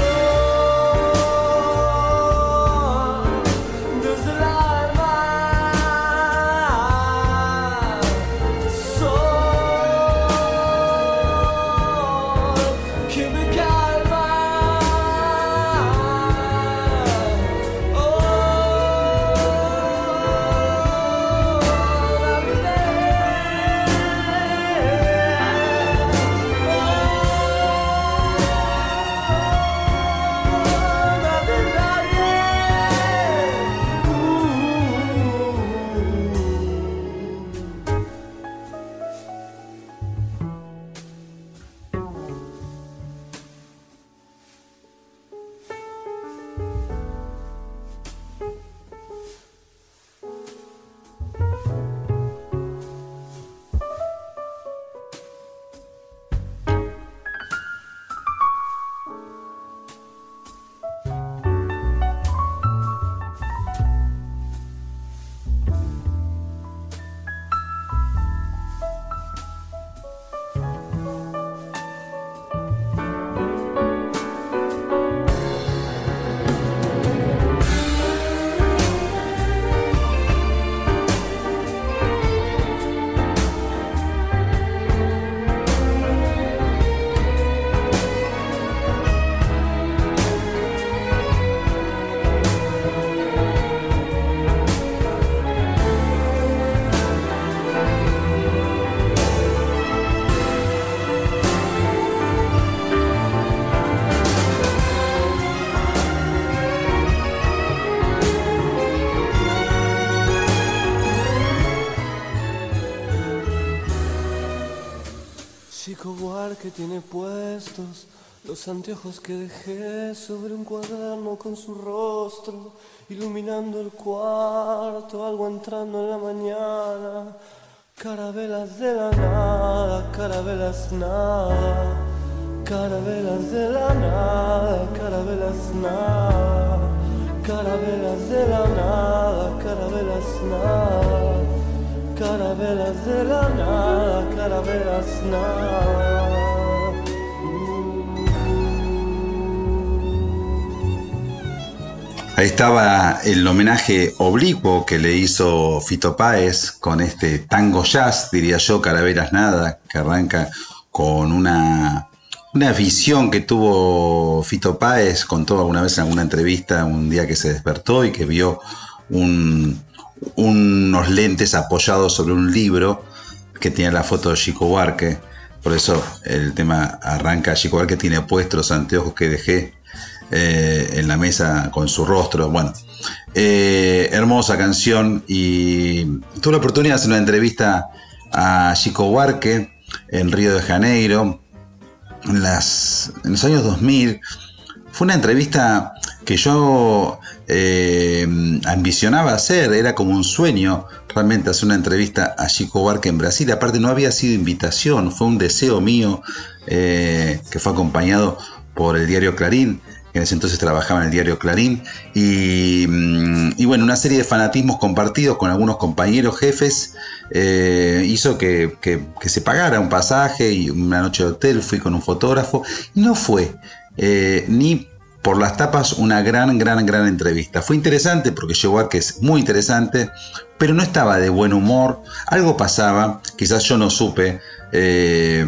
Tiene puestos los anteojos que dejé sobre un cuaderno con su rostro, iluminando el cuarto, algo entrando en la mañana. Carabelas de la nada, carabelas nada, carabelas de la nada, carabelas nada, carabelas de la nada, carabelas nada, carabelas de la nada, carabelas nada. Ahí estaba el homenaje oblicuo que le hizo Fito Páez con este tango jazz, diría yo, Caraveras Nada, que arranca con una, una visión que tuvo Fito Páez, contó alguna vez en alguna entrevista un día que se despertó y que vio un- unos lentes apoyados sobre un libro que tenía la foto de Chico Buarque. Por eso el tema arranca, Chico Buarque tiene puestos anteojos que dejé eh, en la mesa con su rostro. Bueno, eh, hermosa canción y tuve la oportunidad de hacer una entrevista a Chico Buarque en Río de Janeiro en, los años 2000. Fue una entrevista que yo eh, ambicionaba hacer, era como un sueño realmente hacer una entrevista a Chico Buarque en Brasil. Aparte no había sido invitación, fue un deseo mío que fue acompañado por el diario Clarín, en ese entonces trabajaba en el diario Clarín, y, mm, y bueno, una serie de fanatismos compartidos con algunos compañeros jefes eh, hizo que, se pagara un pasaje y una noche de hotel, fui con un fotógrafo, y no fue eh, ni por las tapas una gran, gran, gran entrevista. Fue interesante porque llegó que es muy interesante, pero no estaba de buen humor, algo pasaba, quizás yo no supe. eh,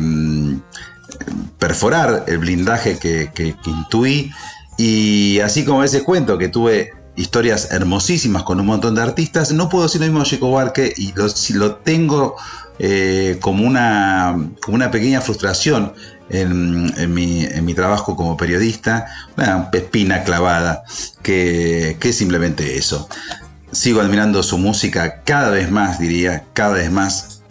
perforar el blindaje que intuí. Y así como ese cuento que tuve historias hermosísimas con un montón de artistas, no puedo decir lo mismo de Chico Buarque y lo, tengo eh, como, una, como una pequeña frustración en, en mi, en mi trabajo como periodista, una espina clavada, que, que es simplemente eso. Sigo admirando su música cada vez más, diría, cada vez más.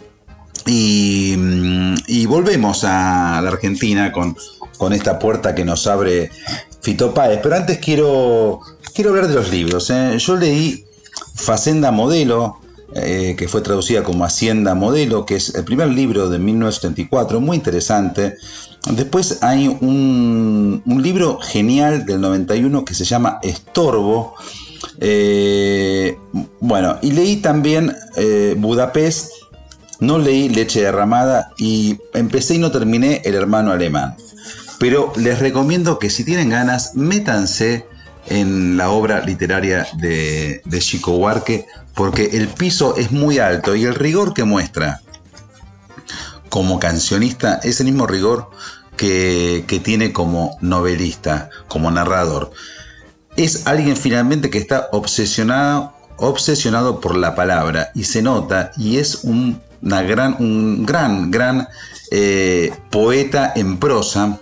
Y, mm, y volvemos a la Argentina con, con esta puerta que nos abre Fito Páez. Pero antes quiero, quiero hablar de los libros. ¿eh? Yo leí Facenda Modelo, eh, que fue traducida como Hacienda Modelo, que es el primer libro de 1974, muy interesante. Después hay un, libro genial del 91 que se llama Estorbo. Eh, bueno, y leí también Budapest, no leí Leche Derramada y empecé y no terminé El Hermano Alemán. Pero les recomiendo que si tienen ganas, métanse en la obra literaria de, Chico Buarque, porque el piso es muy alto y el rigor que muestra como cancionista es el mismo rigor que, que tiene como novelista, como narrador. Es alguien finalmente que está obsesionado, obsesionado por la palabra y se nota y es un, una gran, un gran, gran eh, poeta en prosa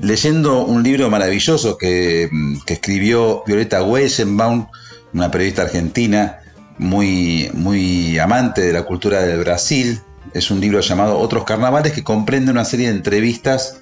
leyendo un libro maravilloso que, que escribió Violeta Weisenbaum, una periodista argentina muy, muy amante de la cultura del Brasil. Es un libro llamado Otros Carnavales que comprende una serie de entrevistas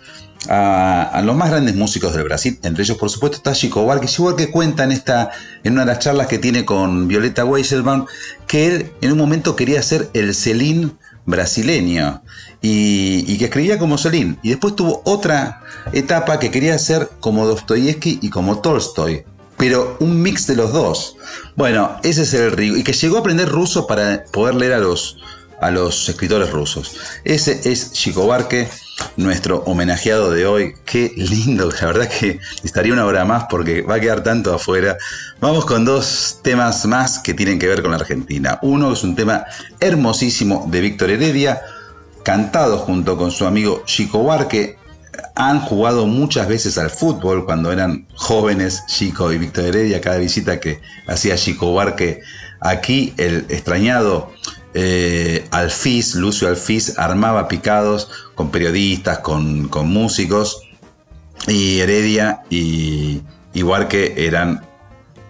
a, a los más grandes músicos del Brasil. Entre ellos, por supuesto, está Chico Buarque. Chico Buarque cuenta en, esta, en una de las charlas que tiene con Violeta Weiselbaum que él en un momento quería ser el Celín brasileño y, que escribía como Celine. Y después tuvo otra etapa que quería ser como Dostoyevsky y como Tolstoy, pero un mix de los dos. Bueno, ese es el río. Y que llegó a aprender ruso para poder leer a los, a los escritores rusos. Ese es Chico Barque, nuestro homenajeado de hoy. Qué lindo, la verdad que estaría una hora más porque va a quedar tanto afuera. Vamos con dos temas más que tienen que ver con la Argentina. Uno es un tema hermosísimo de Víctor Heredia, cantado junto con su amigo Chico Barque. Han jugado muchas veces al fútbol cuando eran jóvenes, Chico y Víctor Heredia. Cada visita que hacía Chico Barque aquí, el extrañado eh, Alfiz, Lucio Alfiz, armaba picados con periodistas, con, con músicos. Y Heredia y, y Barque eran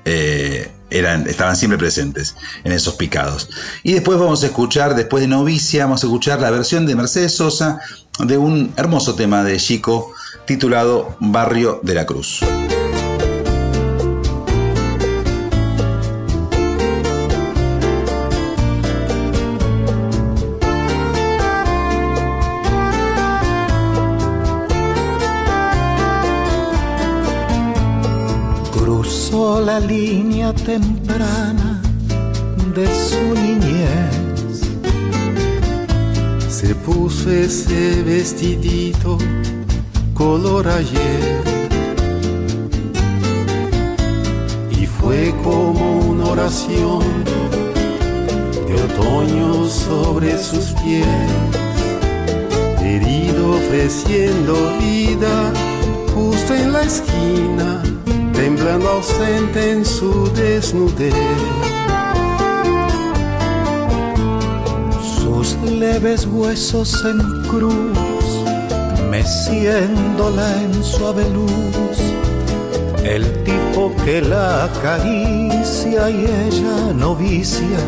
eh, eran, estaban siempre presentes en esos picados. Y después vamos a escuchar, después de Novicia, vamos a escuchar la versión de Mercedes Sosa de un hermoso tema de Chico titulado Barrio de la Cruz. La línea temprana de su niñez. Se puso ese vestidito color ayer. Y fue como una oración de otoño sobre sus pies. Herido ofreciendo vida justo en la esquina, temblando ausente en su desnudez. Sus leves huesos en cruz, meciéndola en suave luz. El tipo que la acaricia y ella novicia,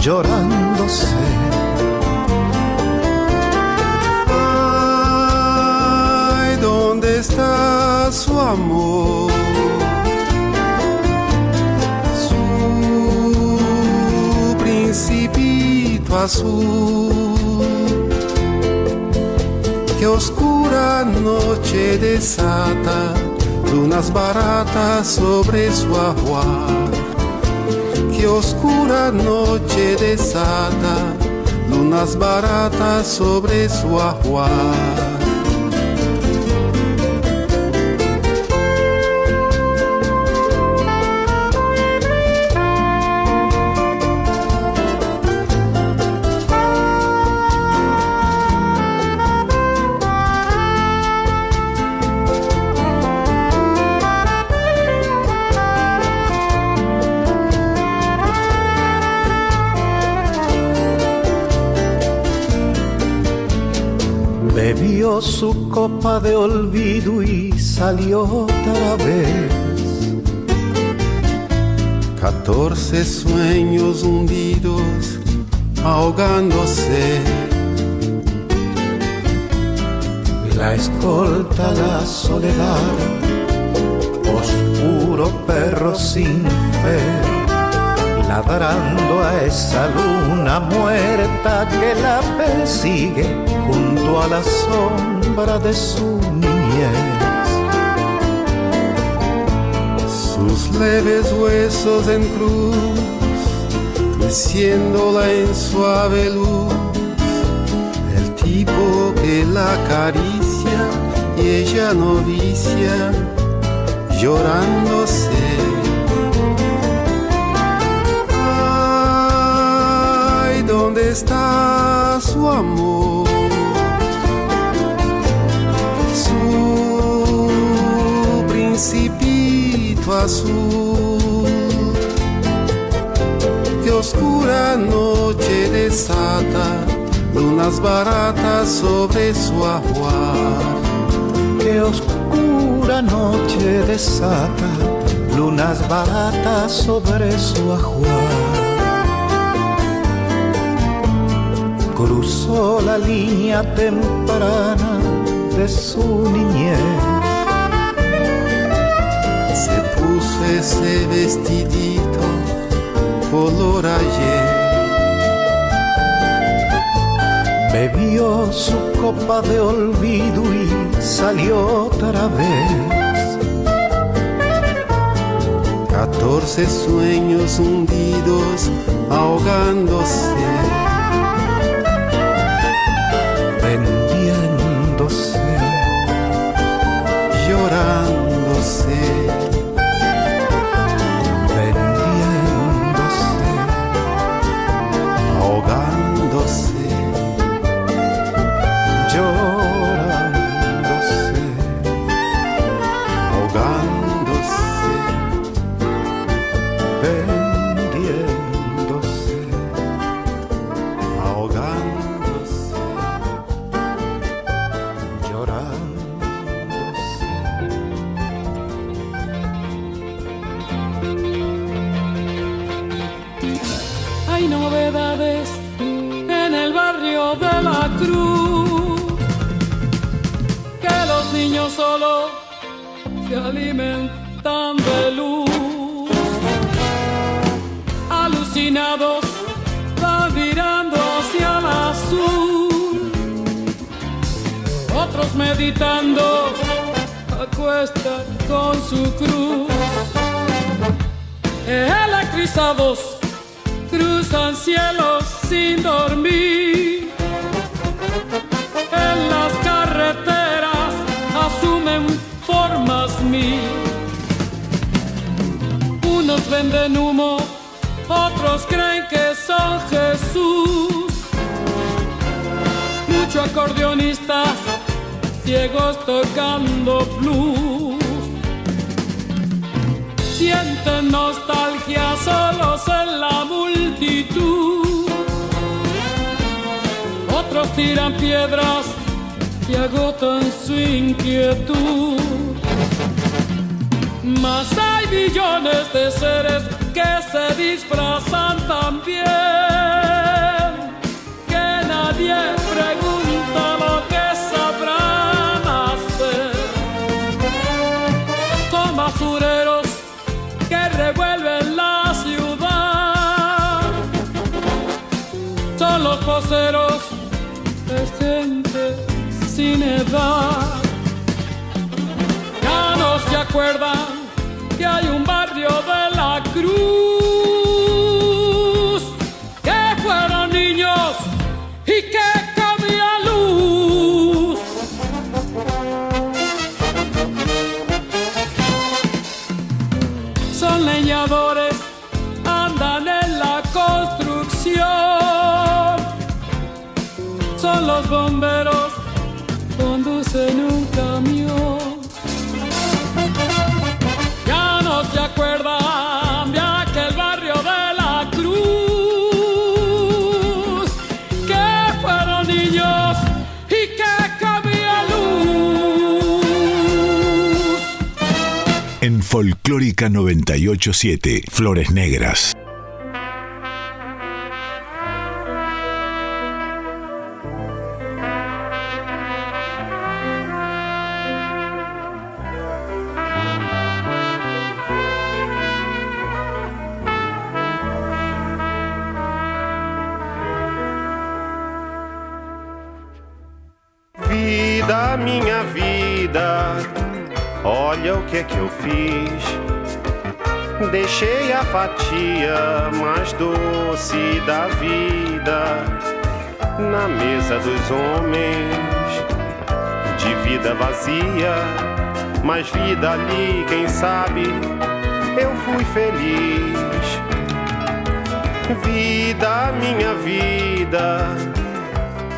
llorándose. ¿Dónde está su amor? Su principito azul. Qué oscura noche desata lunas baratas sobre su ajuar. Qué oscura noche desata lunas baratas sobre su ajuar. Su copa de olvido y salió otra vez. Catorce sueños hundidos, ahogándose. La escolta la soledad, oscuro perro sin fe, ladrando a esa luna muerta que la persigue junto a la sombra de su niñez. Sus leves huesos en cruz, meciéndola en suave luz. El tipo que la acaricia y ella novicia, llorándose. ¿Dónde está su amor? Su principito azul. Qué oscura noche desata lunas baratas sobre su ajuar. Qué oscura noche desata lunas baratas sobre su ajuar. Cruzó la línea temprana de su niñez. Se puso ese vestidito color ayer. Bebió su copa de olvido y salió otra vez. Catorce sueños hundidos, ahogándose. Acordeonistas ciegos tocando blues. Sienten nostalgia solos en la multitud. Otros tiran piedras y agotan su inquietud. Mas hay millones de seres que se disfrazan también. Que nadie pregunta De gente sin edad. Ya no se acuerdan que hay un barrio de la cruz. Folclórica 987, Flores Negras. Mas vida ali, quem sabe, eu fui feliz. Vida, minha vida,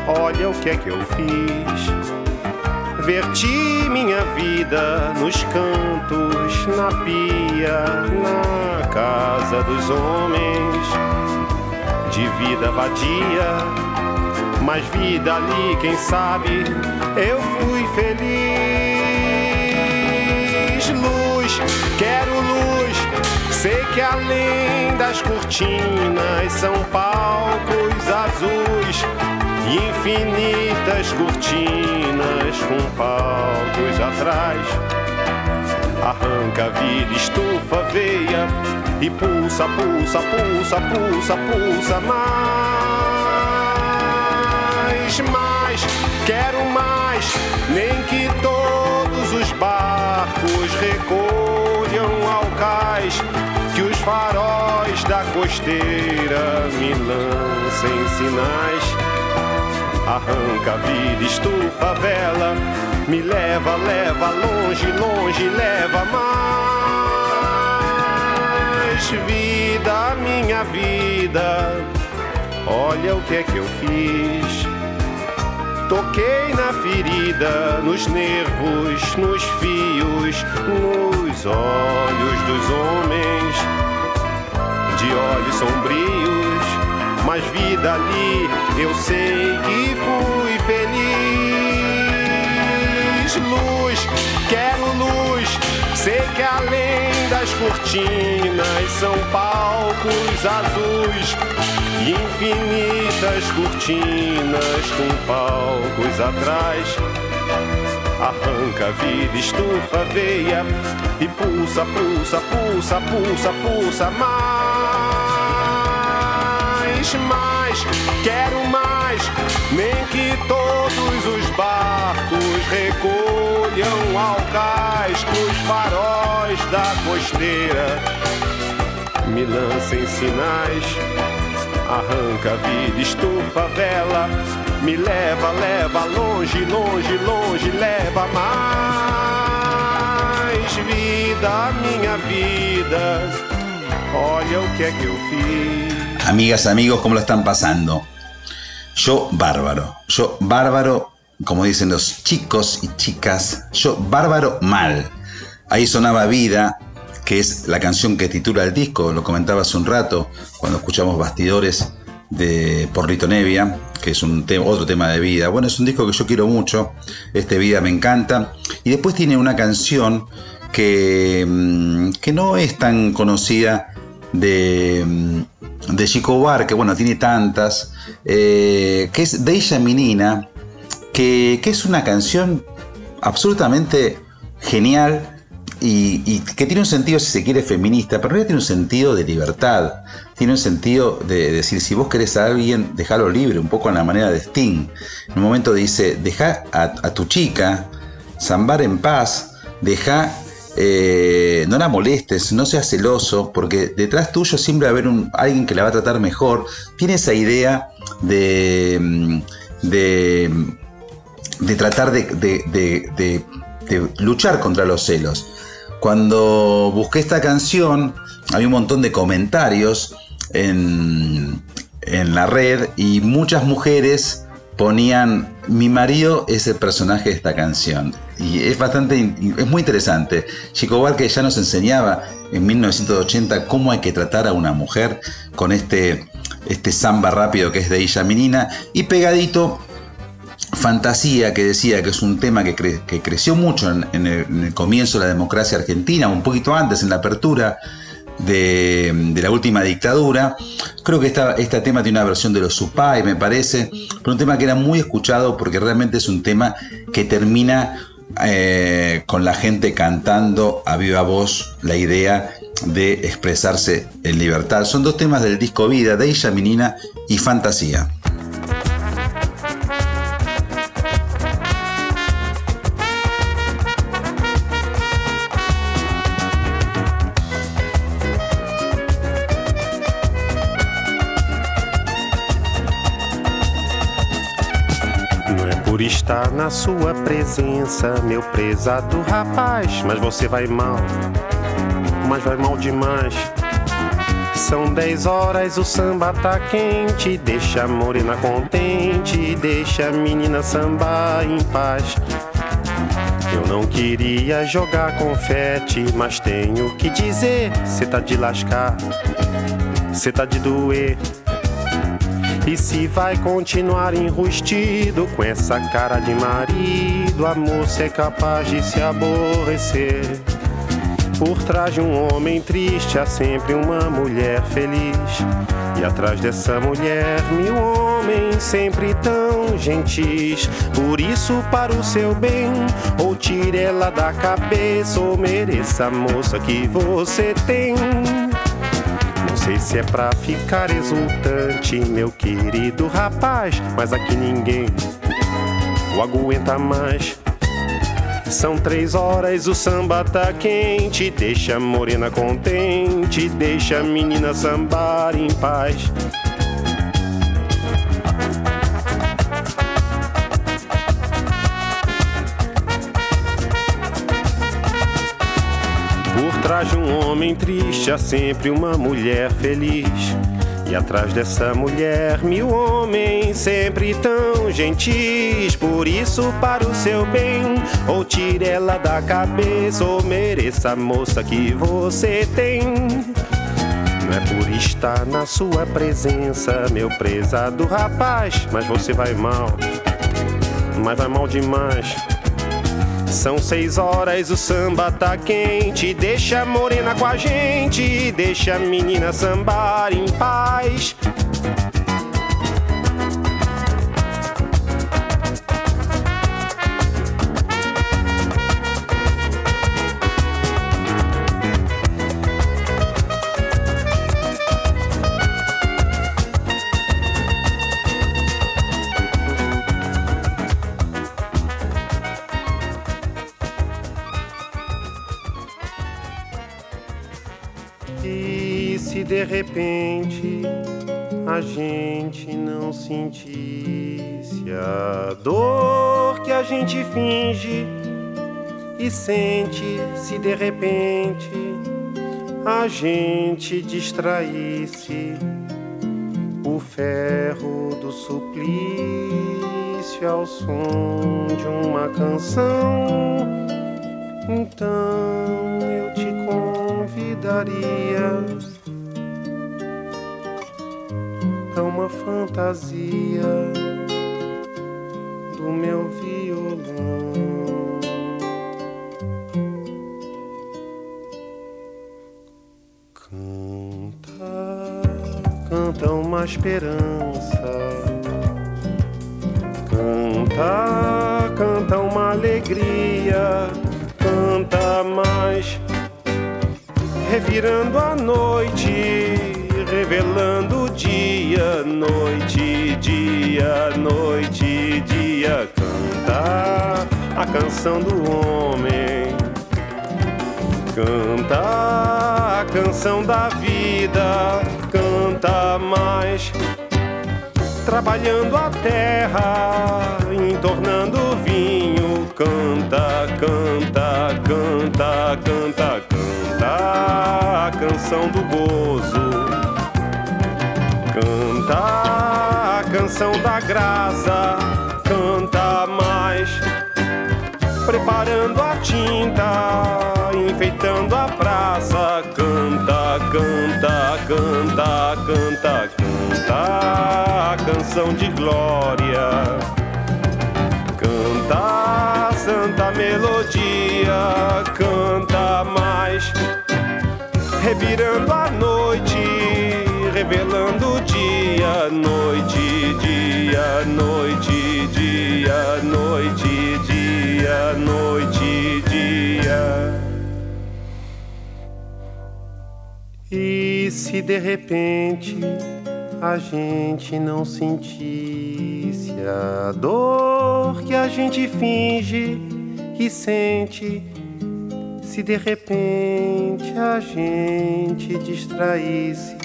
olha o que é que eu fiz. Verti minha vida nos cantos, na pia, na casa dos homens. De vida vadia, mas vida ali, quem sabe, eu fui feliz. Sei que além das cortinas são palcos azuis. Infinitas cortinas com palcos atrás. Arranca a vida, estufa a veia e pulsa, pulsa, pulsa, pulsa, pulsa mais, mais. Quero mais, nem que todos os barcos recolham faróis da costeira me lancem sinais. Arranca a vida, estufa a vela, me leva, leva longe, longe, leva mais vida, minha vida. Olha o que é que eu fiz. Toquei na ferida, nos nervos, nos fios, nos olhos dos homens, de olhos sombrios mas vida ali eu sei que fui feliz. luz, quero luz. Sei que além das cortinas são palcos azuis e infinitas cortinas com palcos atrás. Arranca a vida, estufa a veia e pulsa, pulsa, pulsa, pulsa, pulsa mais, mais, quero mais, nem que todos os barcos recolham ao cais os faróis da costeira, me lancem sinais, arranca a vida, estufa a vela, me leva, leva longe, longe, longe, leva mais vida, minha vida, olha o que é que eu fiz. Amigas, amigos, ¿cómo lo están pasando? Yo bárbaro, yo bárbaro, como dicen los chicos y chicas, yo bárbaro mal. Ahí sonaba Vida, que es la canción que titula el disco, lo comentaba hace un rato, cuando escuchamos Bastidores de Porrito Nevia, que es otro tema de vida. Bueno, es un disco que yo quiero mucho, este Vida me encanta. Y después tiene una canción que, mm, que no es tan conocida de, mm, de Chico Bar, que bueno, tiene tantas, eh, que es Deja Menina, que, que es una canción absolutamente genial y, que tiene un sentido, si se quiere, feminista, pero en realidad tiene un sentido de libertad, tiene un sentido de decir, si vos querés a alguien, déjalo libre, un poco a la manera de Sting. En un momento dice, deja a, a tu chica, zambar en paz, deja eh, no la molestes, no seas celoso, porque detrás tuyo siempre va a haber alguien que la va a tratar mejor. Tiene esa idea de, mm, de, de tratar de, de luchar contra los celos. Cuando busqué esta canción, había un montón de comentarios en, en la red y muchas mujeres ponían mi marido es el personaje de esta canción y es bastante es muy interesante Chico Bar que ya nos enseñaba en 1980 cómo hay que tratar a una mujer con este este samba rápido que es de ella menina y pegadito Fantasía, que decía que es un tema que, cre que creció mucho en, en, el, en, el, comienzo de la democracia argentina, un poquito antes, en la apertura de, de la última dictadura. Creo que esta, este tema tiene una versión de los Supay, me parece, pero un tema que era muy escuchado porque realmente es un tema que termina eh, con la gente cantando a viva voz la idea de expresarse en libertad. Son dos temas del disco Vida, de ella, Menina y Fantasía. Por estar na sua presença, meu prezado rapaz. Mas você vai mal, mas vai mal demais. São dez horas, o samba tá quente. Deixa a morena contente, deixa a menina sambar em paz. Eu não queria jogar confete, mas tenho que dizer: cê tá de lascar, cê tá de doer. E se vai continuar enrustido com essa cara de marido, a moça é capaz de se aborrecer. Por trás de um homem triste há sempre uma mulher feliz. E atrás dessa mulher, mil homens sempre tão gentis. Por isso, para o seu bem, ou tire ela da cabeça, ou mereça a moça que você tem sei se é pra ficar exultante, meu querido rapaz, mas aqui ninguém o aguenta mais. São três horas, o samba tá quente, deixa a morena contente, deixa a menina sambar em paz. Atrás de um homem triste há sempre uma mulher feliz. E atrás dessa mulher, mil homens sempre tão gentis. Por isso, para o seu bem, ou tire ela da cabeça, ou mereça a moça que você tem. Não é por estar na sua presença, meu prezado rapaz, mas você vai mal, mas vai mal demais. São seis horas, o samba tá quente. Deixa a morena com a gente, deixa a menina sambar em paz. A gente não sentisse a dor que a gente finge e sente se de repente a gente distraísse o ferro do suplício ao som de uma canção. Então eu te convidaria é uma fantasia do meu violão. Canta, canta uma esperança. Canta, canta uma alegria. Canta mais, revirando a noite, revelando o dia, noite, dia, noite, dia. Canta a canção do homem. Canta a canção da vida. Canta mais. Trabalhando a terra, entornando vinho. Canta, canta, canta, canta, canta a canção do gozo. Canção da graça, canta mais. Preparando a tinta, enfeitando a praça. Canta, canta, canta, canta, canta a canção de glória. Canta a santa melodia, canta mais. Revirando a noite, revelando o dia, noite, dia, noite, dia, noite, dia, noite, dia. E se de repente a gente não sentisse a dor que a gente finge e sente, se de repente a gente distraísse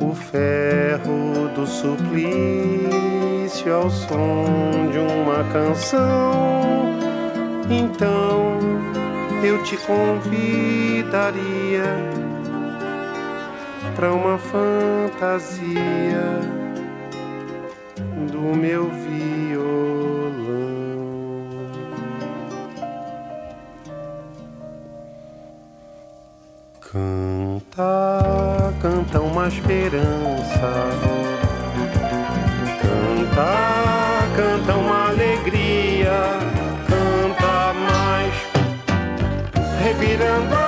o ferro do suplício ao som de uma canção, então eu te convidaria para uma fantasia do meu violão. Canta, canta uma esperança. Canta, canta uma alegria. Canta mais, revirando a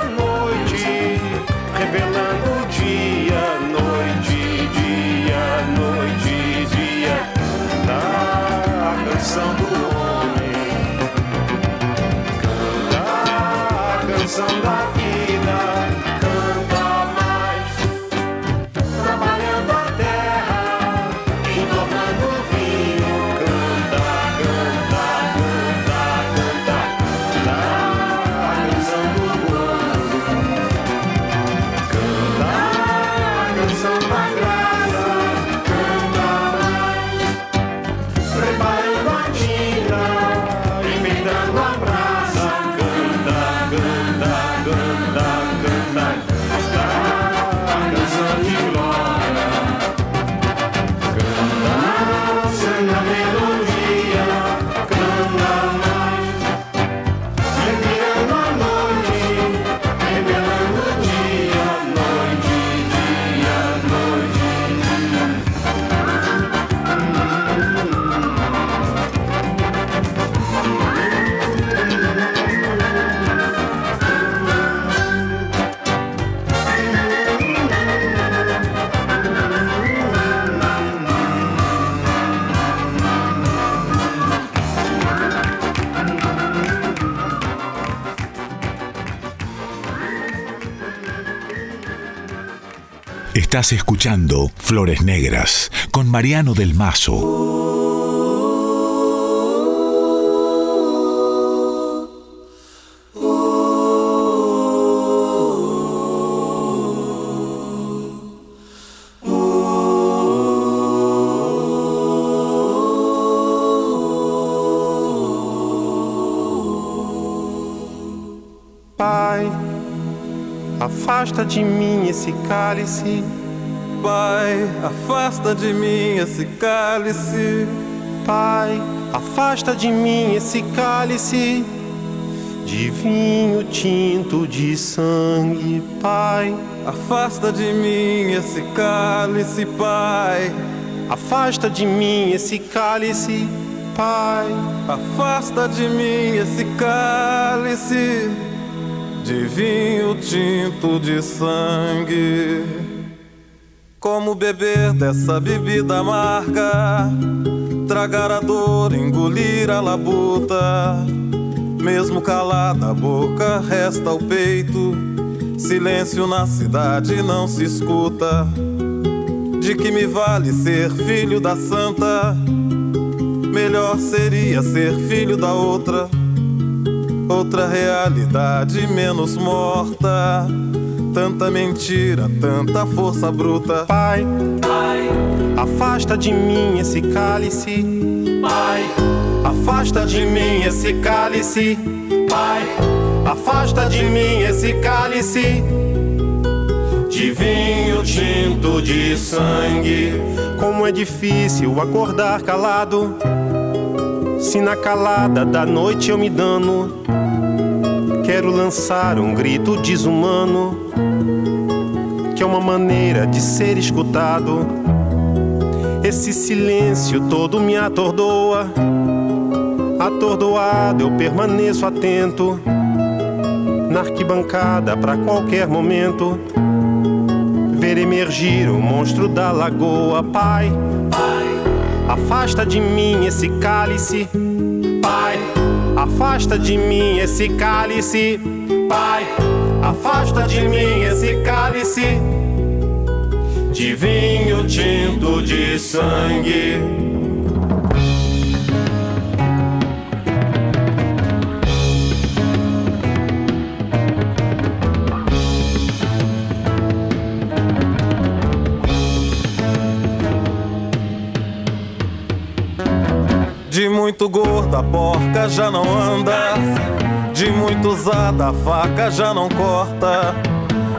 Estás escuchando Flores Negras con Mariano del Mazo. Afasta de mim esse cálice. Pai, afasta de mim esse cálice. Pai, afasta de mim esse cálice de vinho tinto de sangue, Pai. Afasta de mim esse cálice, Pai. Afasta de mim esse cálice, Pai. Afasta de mim esse cálice de vinho tinto de sangue. Como beber dessa bebida amarga, tragar a dor, engolir a labuta. Mesmo calada a boca, resta o peito. Silêncio na cidade não se escuta. De que me vale ser filho da santa? Melhor seria ser filho da outra. Outra realidade menos morta. Tanta mentira, tanta força bruta. Pai, Pai, afasta de mim esse cálice. Pai, afasta de mim esse cálice. Pai, afasta de mim esse cálice de vinho tinto de sangue. Como é difícil acordar calado. Se na calada da noite eu me dano, quero lançar um grito desumano, que é uma maneira de ser escutado. Esse silêncio todo me atordoa. Atordoado eu permaneço atento na arquibancada para qualquer momento ver emergir o monstro da lagoa. Pai, Pai, afasta de mim esse cálice. Pai, afasta de mim esse cálice. Pai, afasta de mim esse cálice de vinho tinto de sangue. De muito gorda porca já não anda. De muito usada a faca já não corta.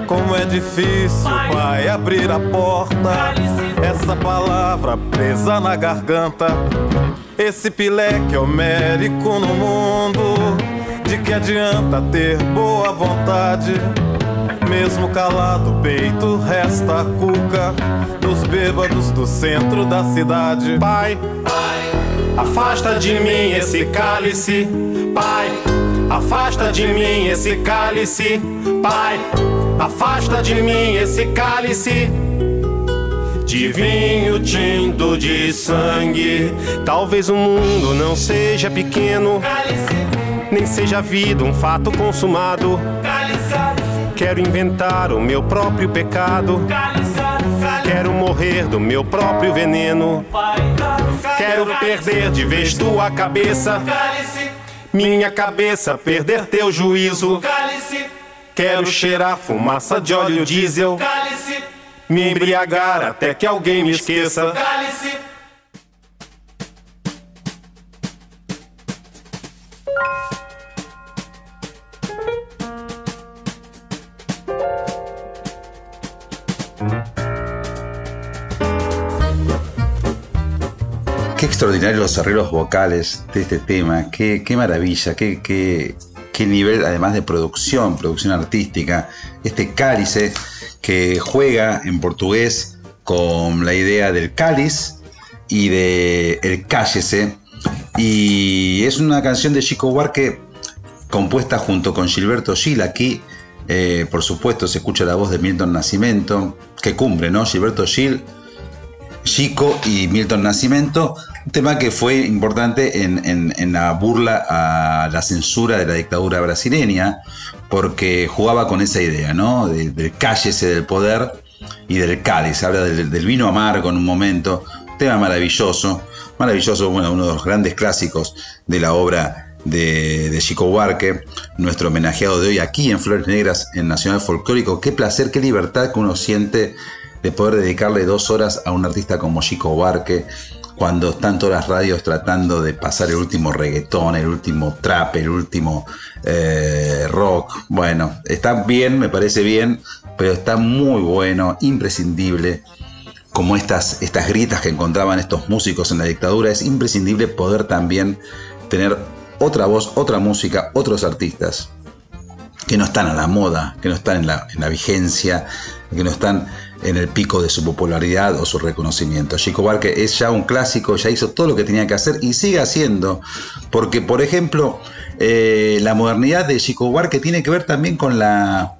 Como é difícil, pai, abrir a porta. Essa palavra presa na garganta. Esse pileque homérico no mundo. De que adianta ter boa vontade? Mesmo calado o peito, resta a cuca dos bêbados do centro da cidade. Pai, Afasta de mim esse cálice, Pai. Afasta de mim esse cálice, Pai. Afasta de mim esse cálice de vinho tinto de sangue. Talvez o mundo não seja pequeno, nem seja a vida um fato consumado. Quero inventar o meu próprio pecado. Quero morrer do meu próprio veneno. Quero perder de vez tua cabeça. Minha cabeça perder teu juízo. Quero cheirar fumaça de óleo diesel. Me embriagar até que alguém me esqueça. Qué extraordinarios los arreglos vocales de este tema, qué, maravilla, qué, qué, qué nivel además de producción, producción artística. Este cálice que juega en portugués con la idea del cáliz y de el cállese. Y es una canción de Chico Buarque compuesta junto con Gilberto Gil. Aquí, eh, por supuesto, se escucha la voz de Milton Nascimento. Qué cumbre, ¿no? Gilberto Gil, Chico y Milton Nascimento. Un tema que fue importante en, la burla a la censura de la dictadura brasileña, porque jugaba con esa idea, ¿no? De- del cállese del poder y del cáliz, habla del, vino amargo en un momento, tema maravilloso, maravilloso, bueno, uno de los grandes clásicos de la obra de, de Chico Buarque, nuestro homenajeado de hoy aquí en Flores Negras, en Nacional Folclórico. Qué placer, qué libertad que uno siente de poder dedicarle dos horas a un artista como Chico Buarque, cuando están todas las radios tratando de pasar el último reggaetón, el último trap, el último eh, rock. Bueno, está bien, me parece bien, pero está muy bueno, imprescindible como estas, estas gritas que encontraban estos músicos en la dictadura, es imprescindible poder también tener otra voz, otra música, otros artistas que no están a la moda, que no están en la vigencia, que no están en el pico de su popularidad o su reconocimiento. Chico Buarque es ya un clásico, ya hizo todo lo que tenía que hacer y sigue haciendo, porque por ejemplo, eh, la modernidad de Chico Buarque tiene que ver también con la,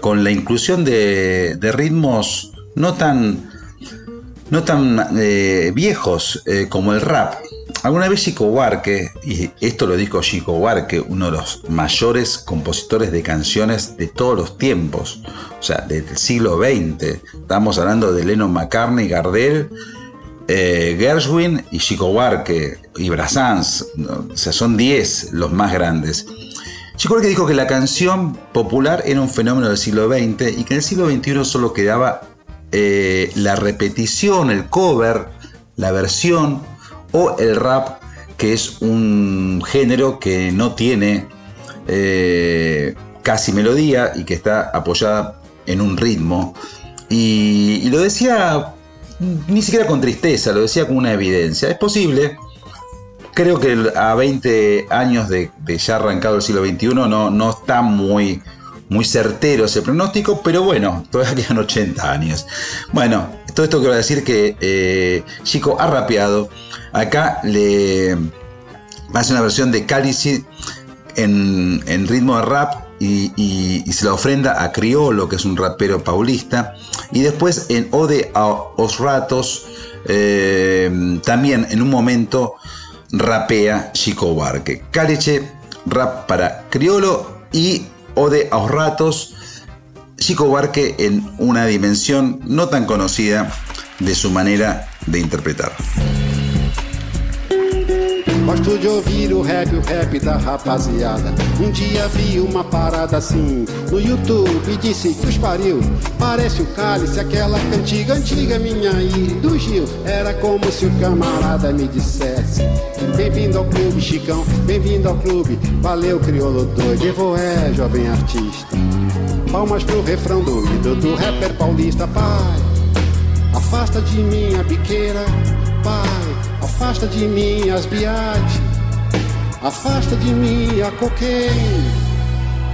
con la inclusión de, de ritmos no tan no tan eh, viejos eh, como el rap. Alguna vez Chico Buarque, y esto lo dijo Chico Buarque, uno de los mayores compositores de canciones de todos los tiempos, o sea, del siglo XX. Estamos hablando de Lennon McCartney, Gardel, eh, Gershwin y Chico Buarque y Brassens, o sea, son 10 los más grandes. Chico Buarque dijo que la canción popular era un fenómeno del siglo XX y que en el siglo XXI solo quedaba eh, la repetición, el cover, la versión o el rap, que es un género que no tiene eh, casi melodía y que está apoyada en un ritmo. Y, y, lo decía ni siquiera con tristeza, lo decía con una evidencia. Es posible. Creo que a 20 años de, de ya arrancado el siglo XXI no, no está muy muy certero ese pronóstico, pero bueno, todavía quedan 80 años. Bueno, todo esto quiero decir que eh, Chico ha rapeado. Acá le hace una versión de Cálice en, ritmo de rap y, se la ofrenda a Criolo, que es un rapero paulista. Y después en Ode a Os Ratos, eh, también en un momento rapea Chico Barque. Cálice, rap para Criolo y Ode a los ratos, Chico Buarque en una dimensión no tan conocida de su manera de interpretar. Gosto de ouvir o rap, o rap da rapaziada. Um dia vi uma parada assim no YouTube e disse que os pariu. Parece o cálice, aquela cantiga antiga minha aí do Gil. Era como se o camarada me dissesse: Bem-vindo ao clube, Chicão, bem-vindo ao clube. Valeu, crioulo doido, Evo é jovem artista. Palmas pro refrão doido do rapper paulista, pai. Afasta de mim a biqueira, pai. Afasta de mim as biate, afasta de mim a cocaine,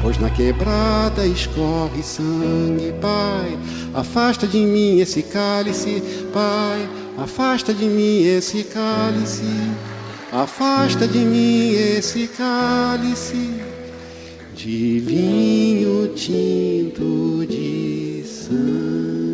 pois na quebrada escorre sangue, Pai. Afasta de mim esse cálice, Pai. Afasta de mim esse cálice, afasta de mim esse cálice de vinho tinto de sangue.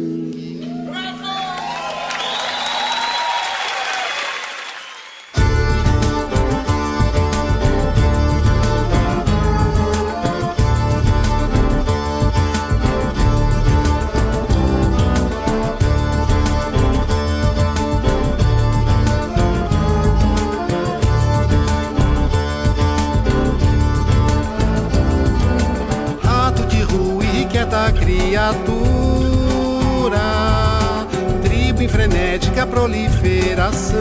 Frenética proliferação,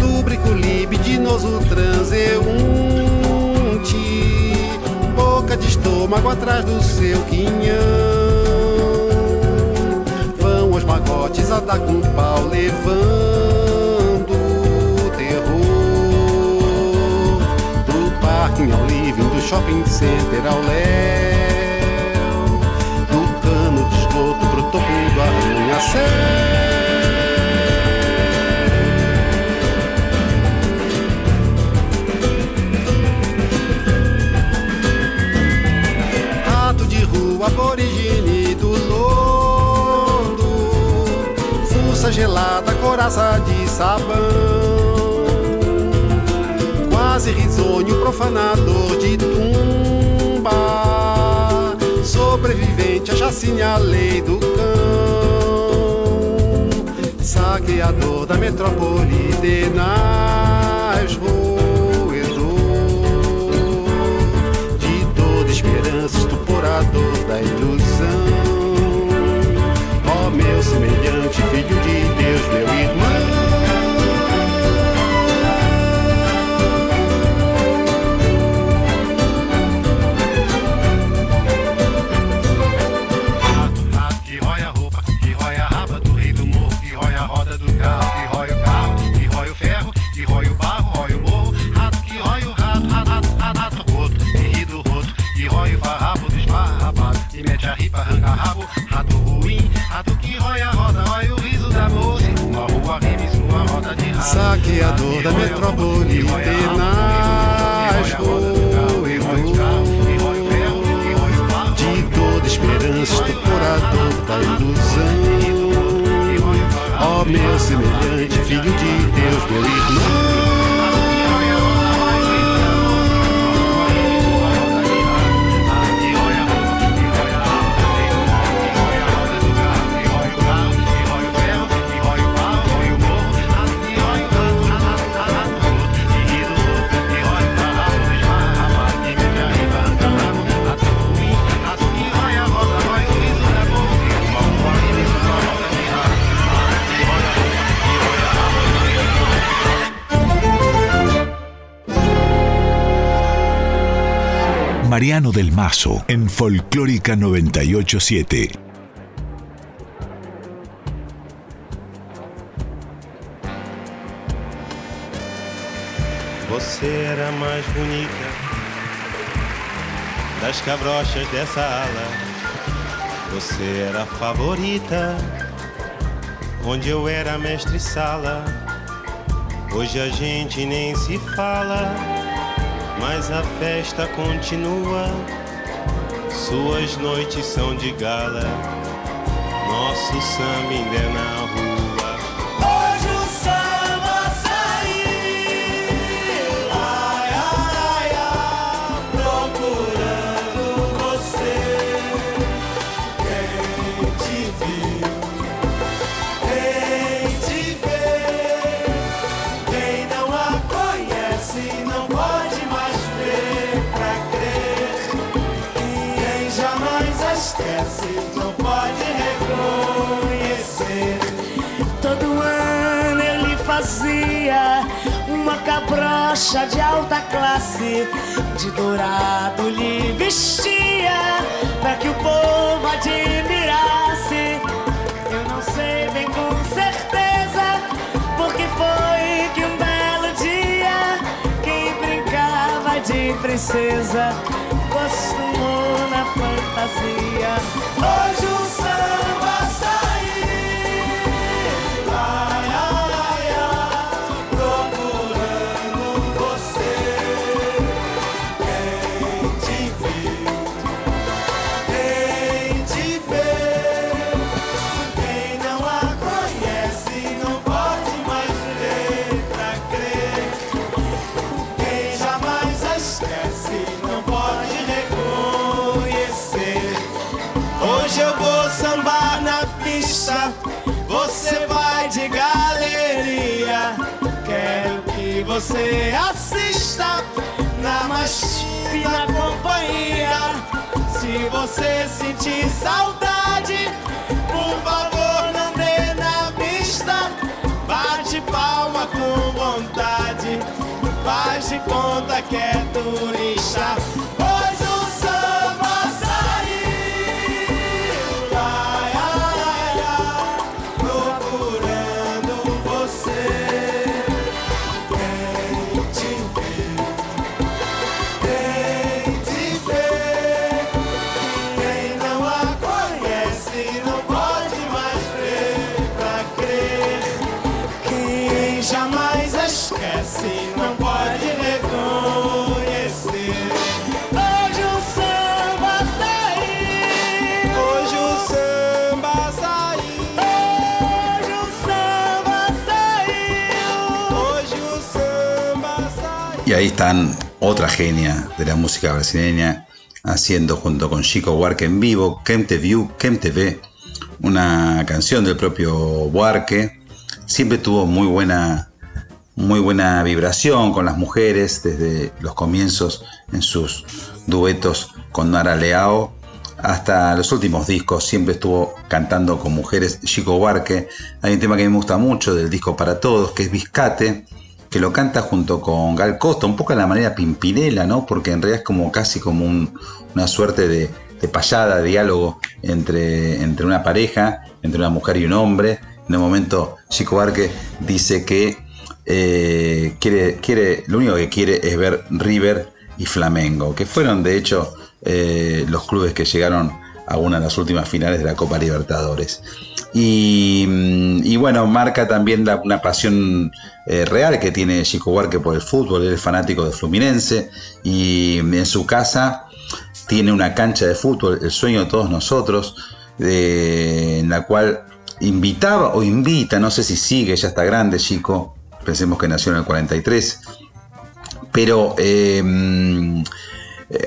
lúbrico, libidinoso, transeunte, boca de estômago atrás do seu quinhão. Vão os magotes a dar com pau levando terror do parque ao living do shopping center ao léu. Topo do arranha-céu. Rato de rua, aborigine do lodo, fuça gelada, coraça de sabão, quase risonho, profanador de tumba sobrevivente, a chacina, a lei do cão. Saqueador da metrópole de nas roedor de toda esperança, estuporador da ilusão. Ó oh, meu semelhante, filho de Deus, meu irmão. Saqueador da metrópole tenaz de toda esperança, estuporador da ilusão. Ó oh, meu semelhante, filho de Deus, meu irmão. Mariano del Mazo en Folclórica 987. Você era mais bonita das cabrochas dessa ala. Você era a favorita, onde eu era mestre sala. Hoje a gente nem se fala mas a festa continua. Suas noites são de gala, nosso samba ainda na rua. cabrocha de alta classe, de dourado lhe vestia, para que o povo admirasse. Eu não sei bem com certeza, porque foi que um belo dia, quem brincava de princesa, costumou na fantasia. Hoje você assista na mais fina companhia. Se você sentir saudade, por favor não dê na vista. Bate palma com vontade, faz de conta que é turista. Ahí están otra genia de la música brasileña, haciendo junto con Chico Buarque en vivo, Kem View, Kem TV, una canción del propio Buarque. Siempre tuvo muy buena, muy buena vibración con las mujeres desde los comienzos en sus duetos con Nara Leao hasta los últimos discos. Siempre estuvo cantando con mujeres. Chico Buarque, hay un tema que me gusta mucho del disco Para Todos, que es Biscate que lo canta junto con Gal Costa, un poco a la manera Pimpinela, ¿no? Porque en realidad es como casi como una suerte de, payada, de diálogo entre, entre una pareja, entre una mujer y un hombre. En un momento, Chico Barque dice que eh, quiere, quiere, lo único que quiere es ver River y Flamengo, que fueron de hecho eh, los clubes que llegaron a una de las últimas finales de la Copa Libertadores. Y, bueno, marca también una pasión eh, real que tiene Chico Huarque por el fútbol, él es fanático de Fluminense y en su casa tiene una cancha de fútbol, el sueño de todos nosotros, en la cual invitaba o invita, no sé si sigue, ya está grande Chico, pensemos que nació en el 43, pero eh,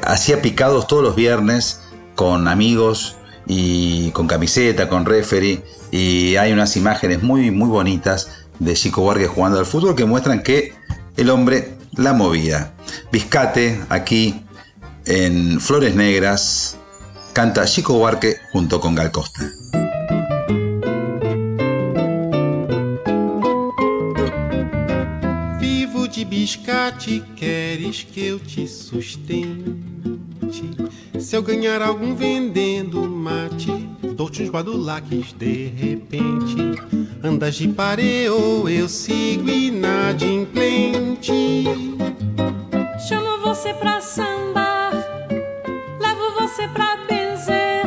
hacía picados todos los viernes con amigos y con camiseta, con referee, y hay unas imágenes muy, muy bonitas de Chico Vargas jugando al fútbol que muestran que el hombre la movía. Biscate, aquí en Flores Negras, canta Chico Buarque junto con Gal Costa. Vivo de biscate, queres que eu te sustente? Se eu ganhar algum vendendo mate, dou-te uns badulaques de repente. Andas de pareo, eu sigo inadimplente. Chamo você pra sambar, levo você pra benzer.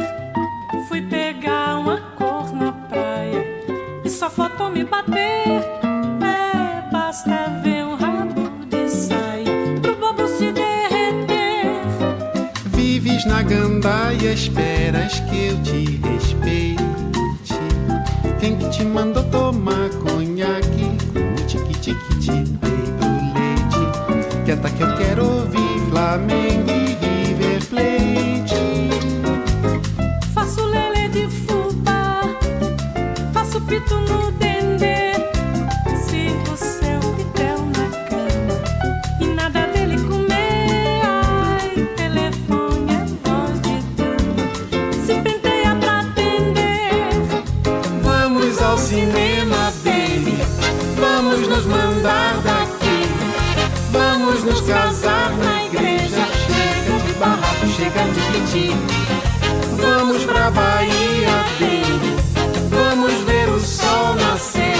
Fui pegar uma cor na praia e só faltou me bater. É, basta ver gandaia, esperas que eu te respeite. Quem que te mandou tomar conhaque? Com tique-tique-te dei pro leite. Quieta que eu quero ouvir Flamengo e River Plate. Faço lelê de fubá, faço pito no chega de piti. Vamos pra Bahia, baby. Vamos ver o sol nascer.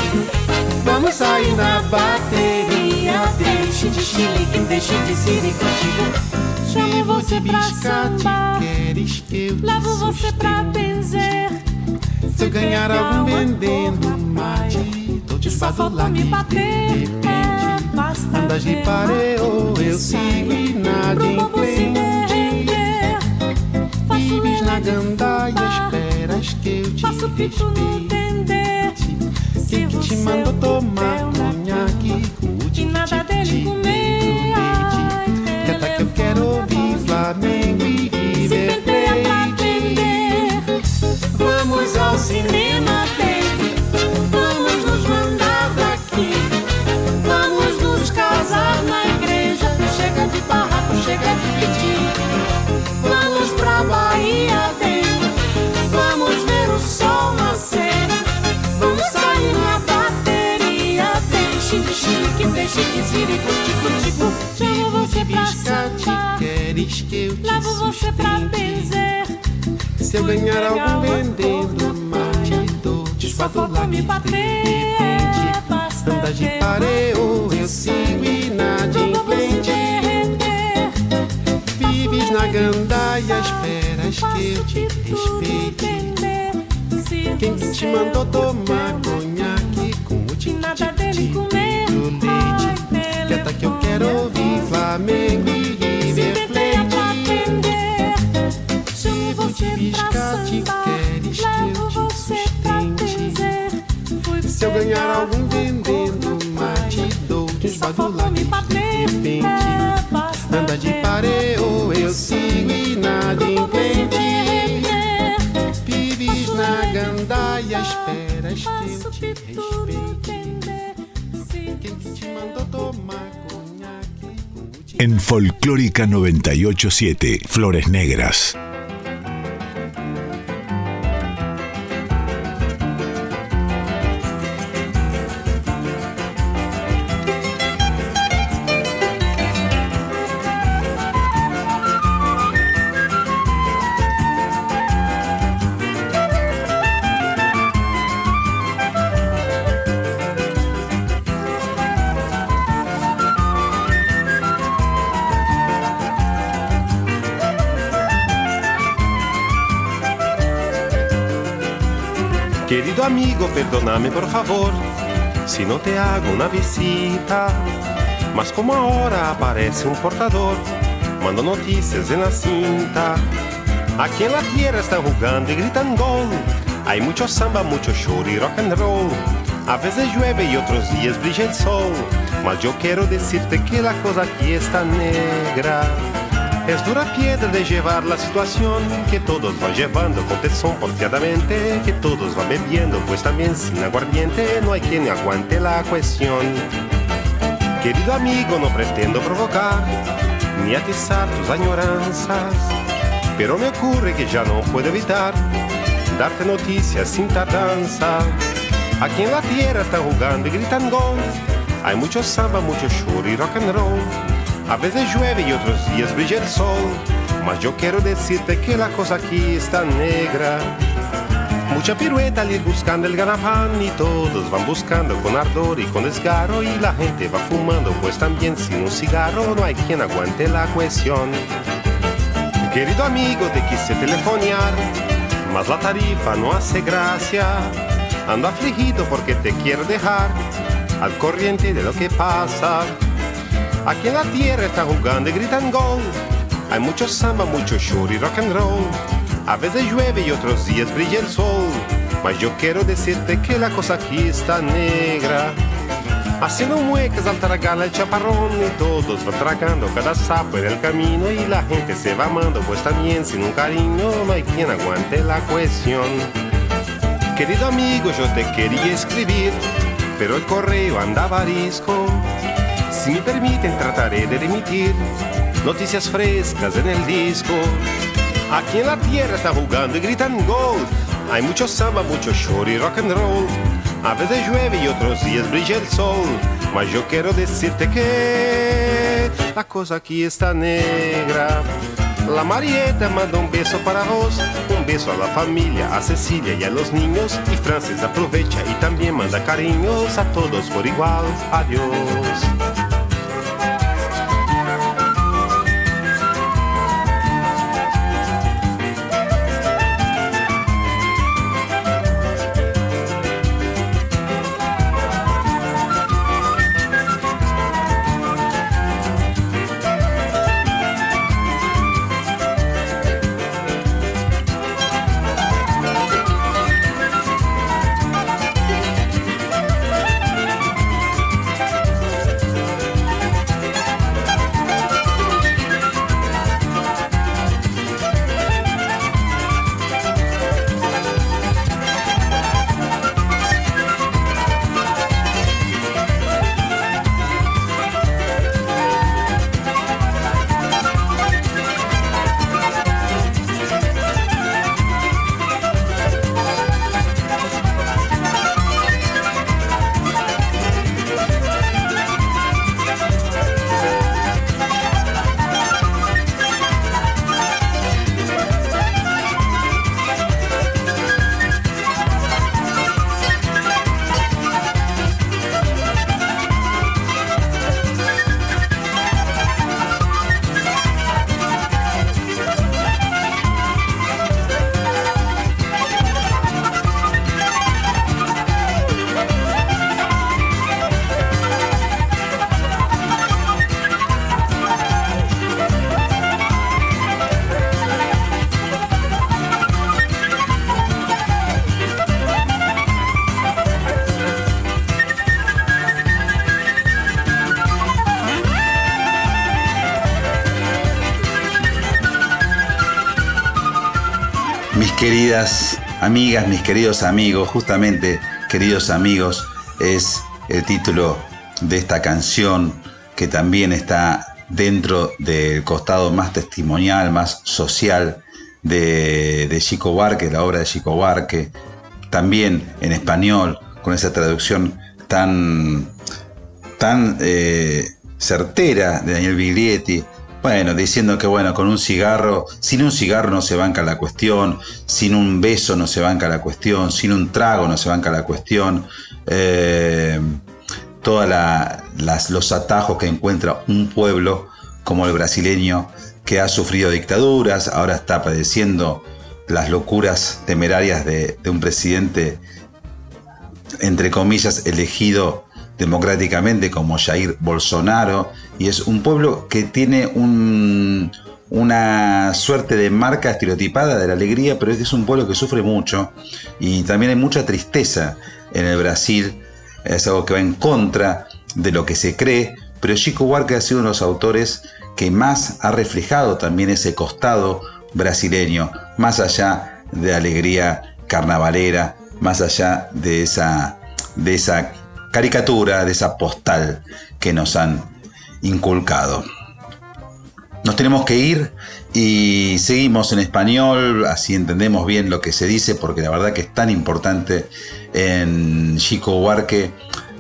Vamos sair na bateria. Deixe de chilique, deixe de siricotico. Chamo você pra sambar, Queres que eu te levo você pra benzer. Se eu ganhar algum vendendo mate, dou-te Só faltou badulaque me bater, é, Andas de ver pareo, eu sigo Pro bobo Gandaia, fubá, esperas que eu te Faço pito no dendê. Quem que te mandou tomar conhaque E nada dele comer. Ai, Quieta que eu quero ouvir Flamengo e River Plate. Vamos ao cinema, baby. Vamos nos mandar daqui. Vamos nos casar na igreja. Chega de barraco, chega de pedir. Bahia, baby. Vamos ver o sol nascer. Vamos sair na bateria. Deixe de chique, deixe de sirico-tico-tico. Chamo você pra sambar, queres que eu te levo você pra benzer. Se eu ganhar algum vendendo mate, dou-te Só faltou me bater. Basta Andas de ver pareo, eu sigo se inadimplente. Vives na gandaia, esperas que eu te respeite. Quem que te mandou tomar conhaque com o E nada dele tique-tique comer. do leite? Quieta que eu quero ouvir Flamengo e River Plate. Chamo você pra biscate, sambar, queres que eu levo te você pra benzer. Fui Se eu ganhar algum vendendo mate, dou-te uns Só faltou me badulaques de bater. repente. É, basta Andas de pareo, eu sigo inadimplente. Vives na esperas que te En Folclórica 987, Flores Negras. Amigo, perdóname por favor si no te hago una visita. Mas como ahora aparece un portador, mando noticias en la cinta. Aquí en la tierra están jugando y gritan gol. Hay mucho samba, mucho show y rock and roll. A veces llueve y otros días brilla el sol. Mas yo quiero decirte que la cosa aquí está negra. Es dura piedra de llevar la situación que todos van llevando con tesón porfiadamente, que todos van bebiendo, pues también sin aguardiente no hay quien aguante la cuestión. Querido amigo, no pretendo provocar ni atizar tus añoranzas, pero me ocurre que ya no puedo evitar darte noticias sin tardanza. Aquí en la tierra están jugando y gritan gol. Hay mucho samba, mucho y rock and roll. A veces llueve y otros días brilla el sol, mas yo quiero decirte que la cosa aquí está negra. Mucha pirueta al ir buscando el ganapán y todos van buscando con ardor y con desgarro y la gente va fumando pues también sin un cigarro no hay quien aguante la cuestión. Querido amigo te quise telefonear, mas la tarifa no hace gracia. Ando afligido porque te quiero dejar al corriente de lo que pasa. Aquí en la tierra están jugando y gritan gol. Hay mucho samba, mucho show y rock and roll. A veces llueve y otros días brilla el sol. Mas yo quiero decirte que la cosa aquí está negra. Haciendo muecas al tragar el chaparrón y todos van tragando cada sapo en el camino y la gente se va amando pues también sin un cariño no hay quien aguante la cuestión. Querido amigo, yo te quería escribir, pero el correo andaba arisco. Si me permiten, trataré de remitir noticias frescas en el disco. Aquí en la tierra está jugando y gritan gol. Hay mucho samba, mucho show y rock and roll. A veces llueve y otros días brilla el sol. Mas yo quiero decirte que la cosa aquí está negra. La Marieta manda un beso para vos, un beso a la familia, a Cecilia y a los niños. Y Francis aprovecha y también manda cariños a todos por igual. Adiós. Amigas, mis queridos amigos, justamente queridos amigos, es el título de esta canción que también está dentro del costado más testimonial, más social de, de Chico Barque, la obra de Chico Barque, también en español, con esa traducción tan, tan eh, certera de Daniel Biglietti, bueno, diciendo que bueno, con un cigarro, sin un cigarro no se banca la cuestión, sin un beso no se banca la cuestión, sin un trago no se banca la cuestión. Eh, todos los atajos que encuentra un pueblo como el brasileño que ha sufrido dictaduras, ahora está padeciendo las locuras temerarias de, de un presidente, entre comillas, elegido democráticamente como Jair Bolsonaro, y es un pueblo que tiene un, una suerte de marca estereotipada de la alegría, pero es un pueblo que sufre mucho. Y también hay mucha tristeza en el Brasil, es algo que va en contra de lo que se cree, pero Chico Buarque ha sido uno de los autores que más ha reflejado también ese costado brasileño, más allá de alegría carnavalera, más allá de esa, de esa caricatura, de esa postal que nos han inculcado. Nos tenemos que ir y seguimos en español, así entendemos bien lo que se dice, porque la verdad que es tan importante en Chico Huarque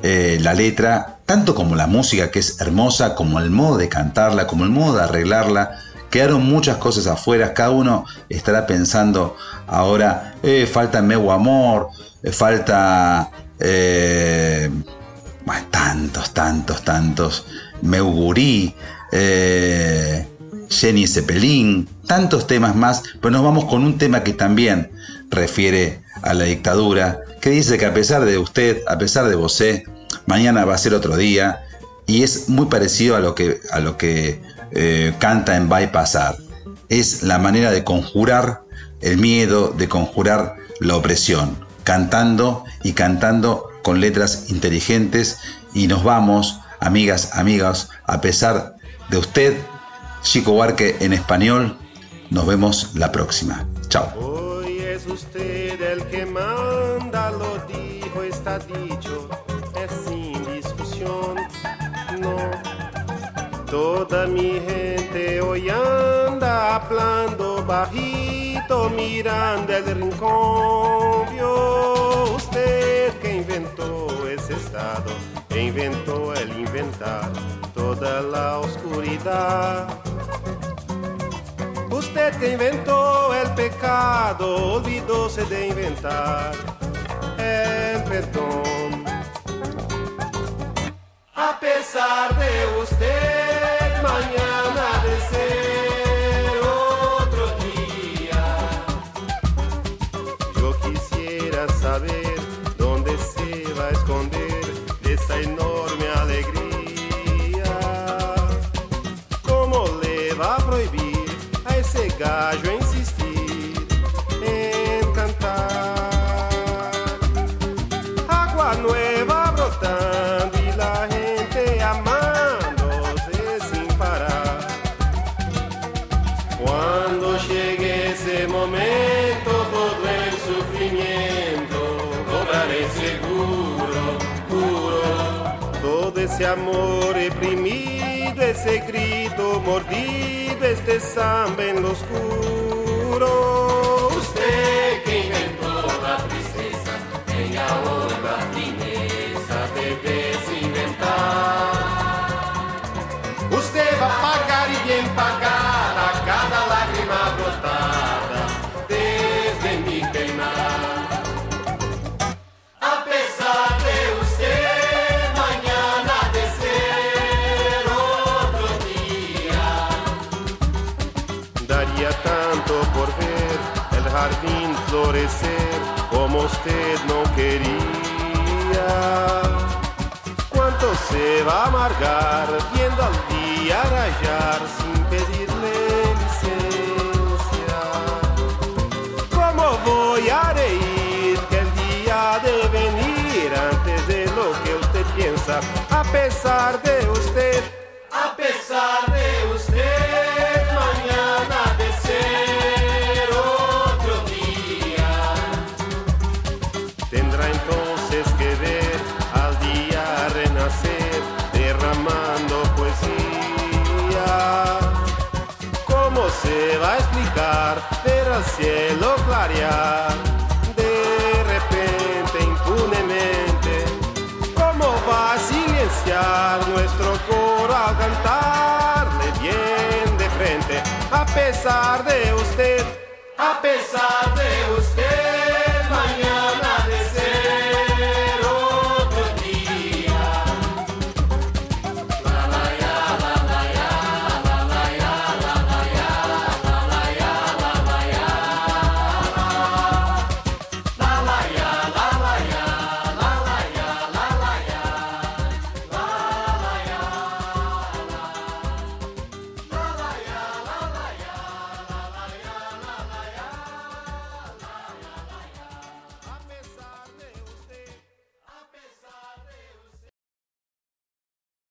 eh, la letra, tanto como la música que es hermosa, como el modo de cantarla, como el modo de arreglarla. Quedaron muchas cosas afuera, cada uno estará pensando ahora, eh, falta Meu Amor, eh, falta tantos, tantos, tantos. Meugurí, eh, Jenny Zeppelin, tantos temas más, pero nos vamos con un tema que también refiere a la dictadura, que dice que a pesar de usted, a pesar de vos, mañana va a ser otro día, y es muy parecido a lo que, a lo que eh, canta en pasar. Es la manera de conjurar el miedo, de conjurar la opresión, cantando y cantando con letras inteligentes y nos vamos, amigas, amigas, a pesar de usted, Chico Huarque en español, nos vemos la próxima. Chao. Hoy es usted el que manda, lo dijo, está dicho, es sin discusión, no. Toda mi gente hoy anda hablando bajito, mirando el rincón. Vio usted que inventó ese estado, inventó el inventar toda la oscuridad. Usted que inventó el pecado, olvidóse de inventar el perdón. A pesar de usted, mañana este samba en lo oscuro. Usted no quería. ¿Cuánto se va a amargar viendo al día rayar sin pedirle licencia? ¿Cómo voy a reír que el día de venir antes de lo que usted piensa? A pesar de al cielo clarear. De repente, impunemente, ¿cómo va a silenciar nuestro coro al cantarle bien de frente? A pesar de usted, a pesar de usted.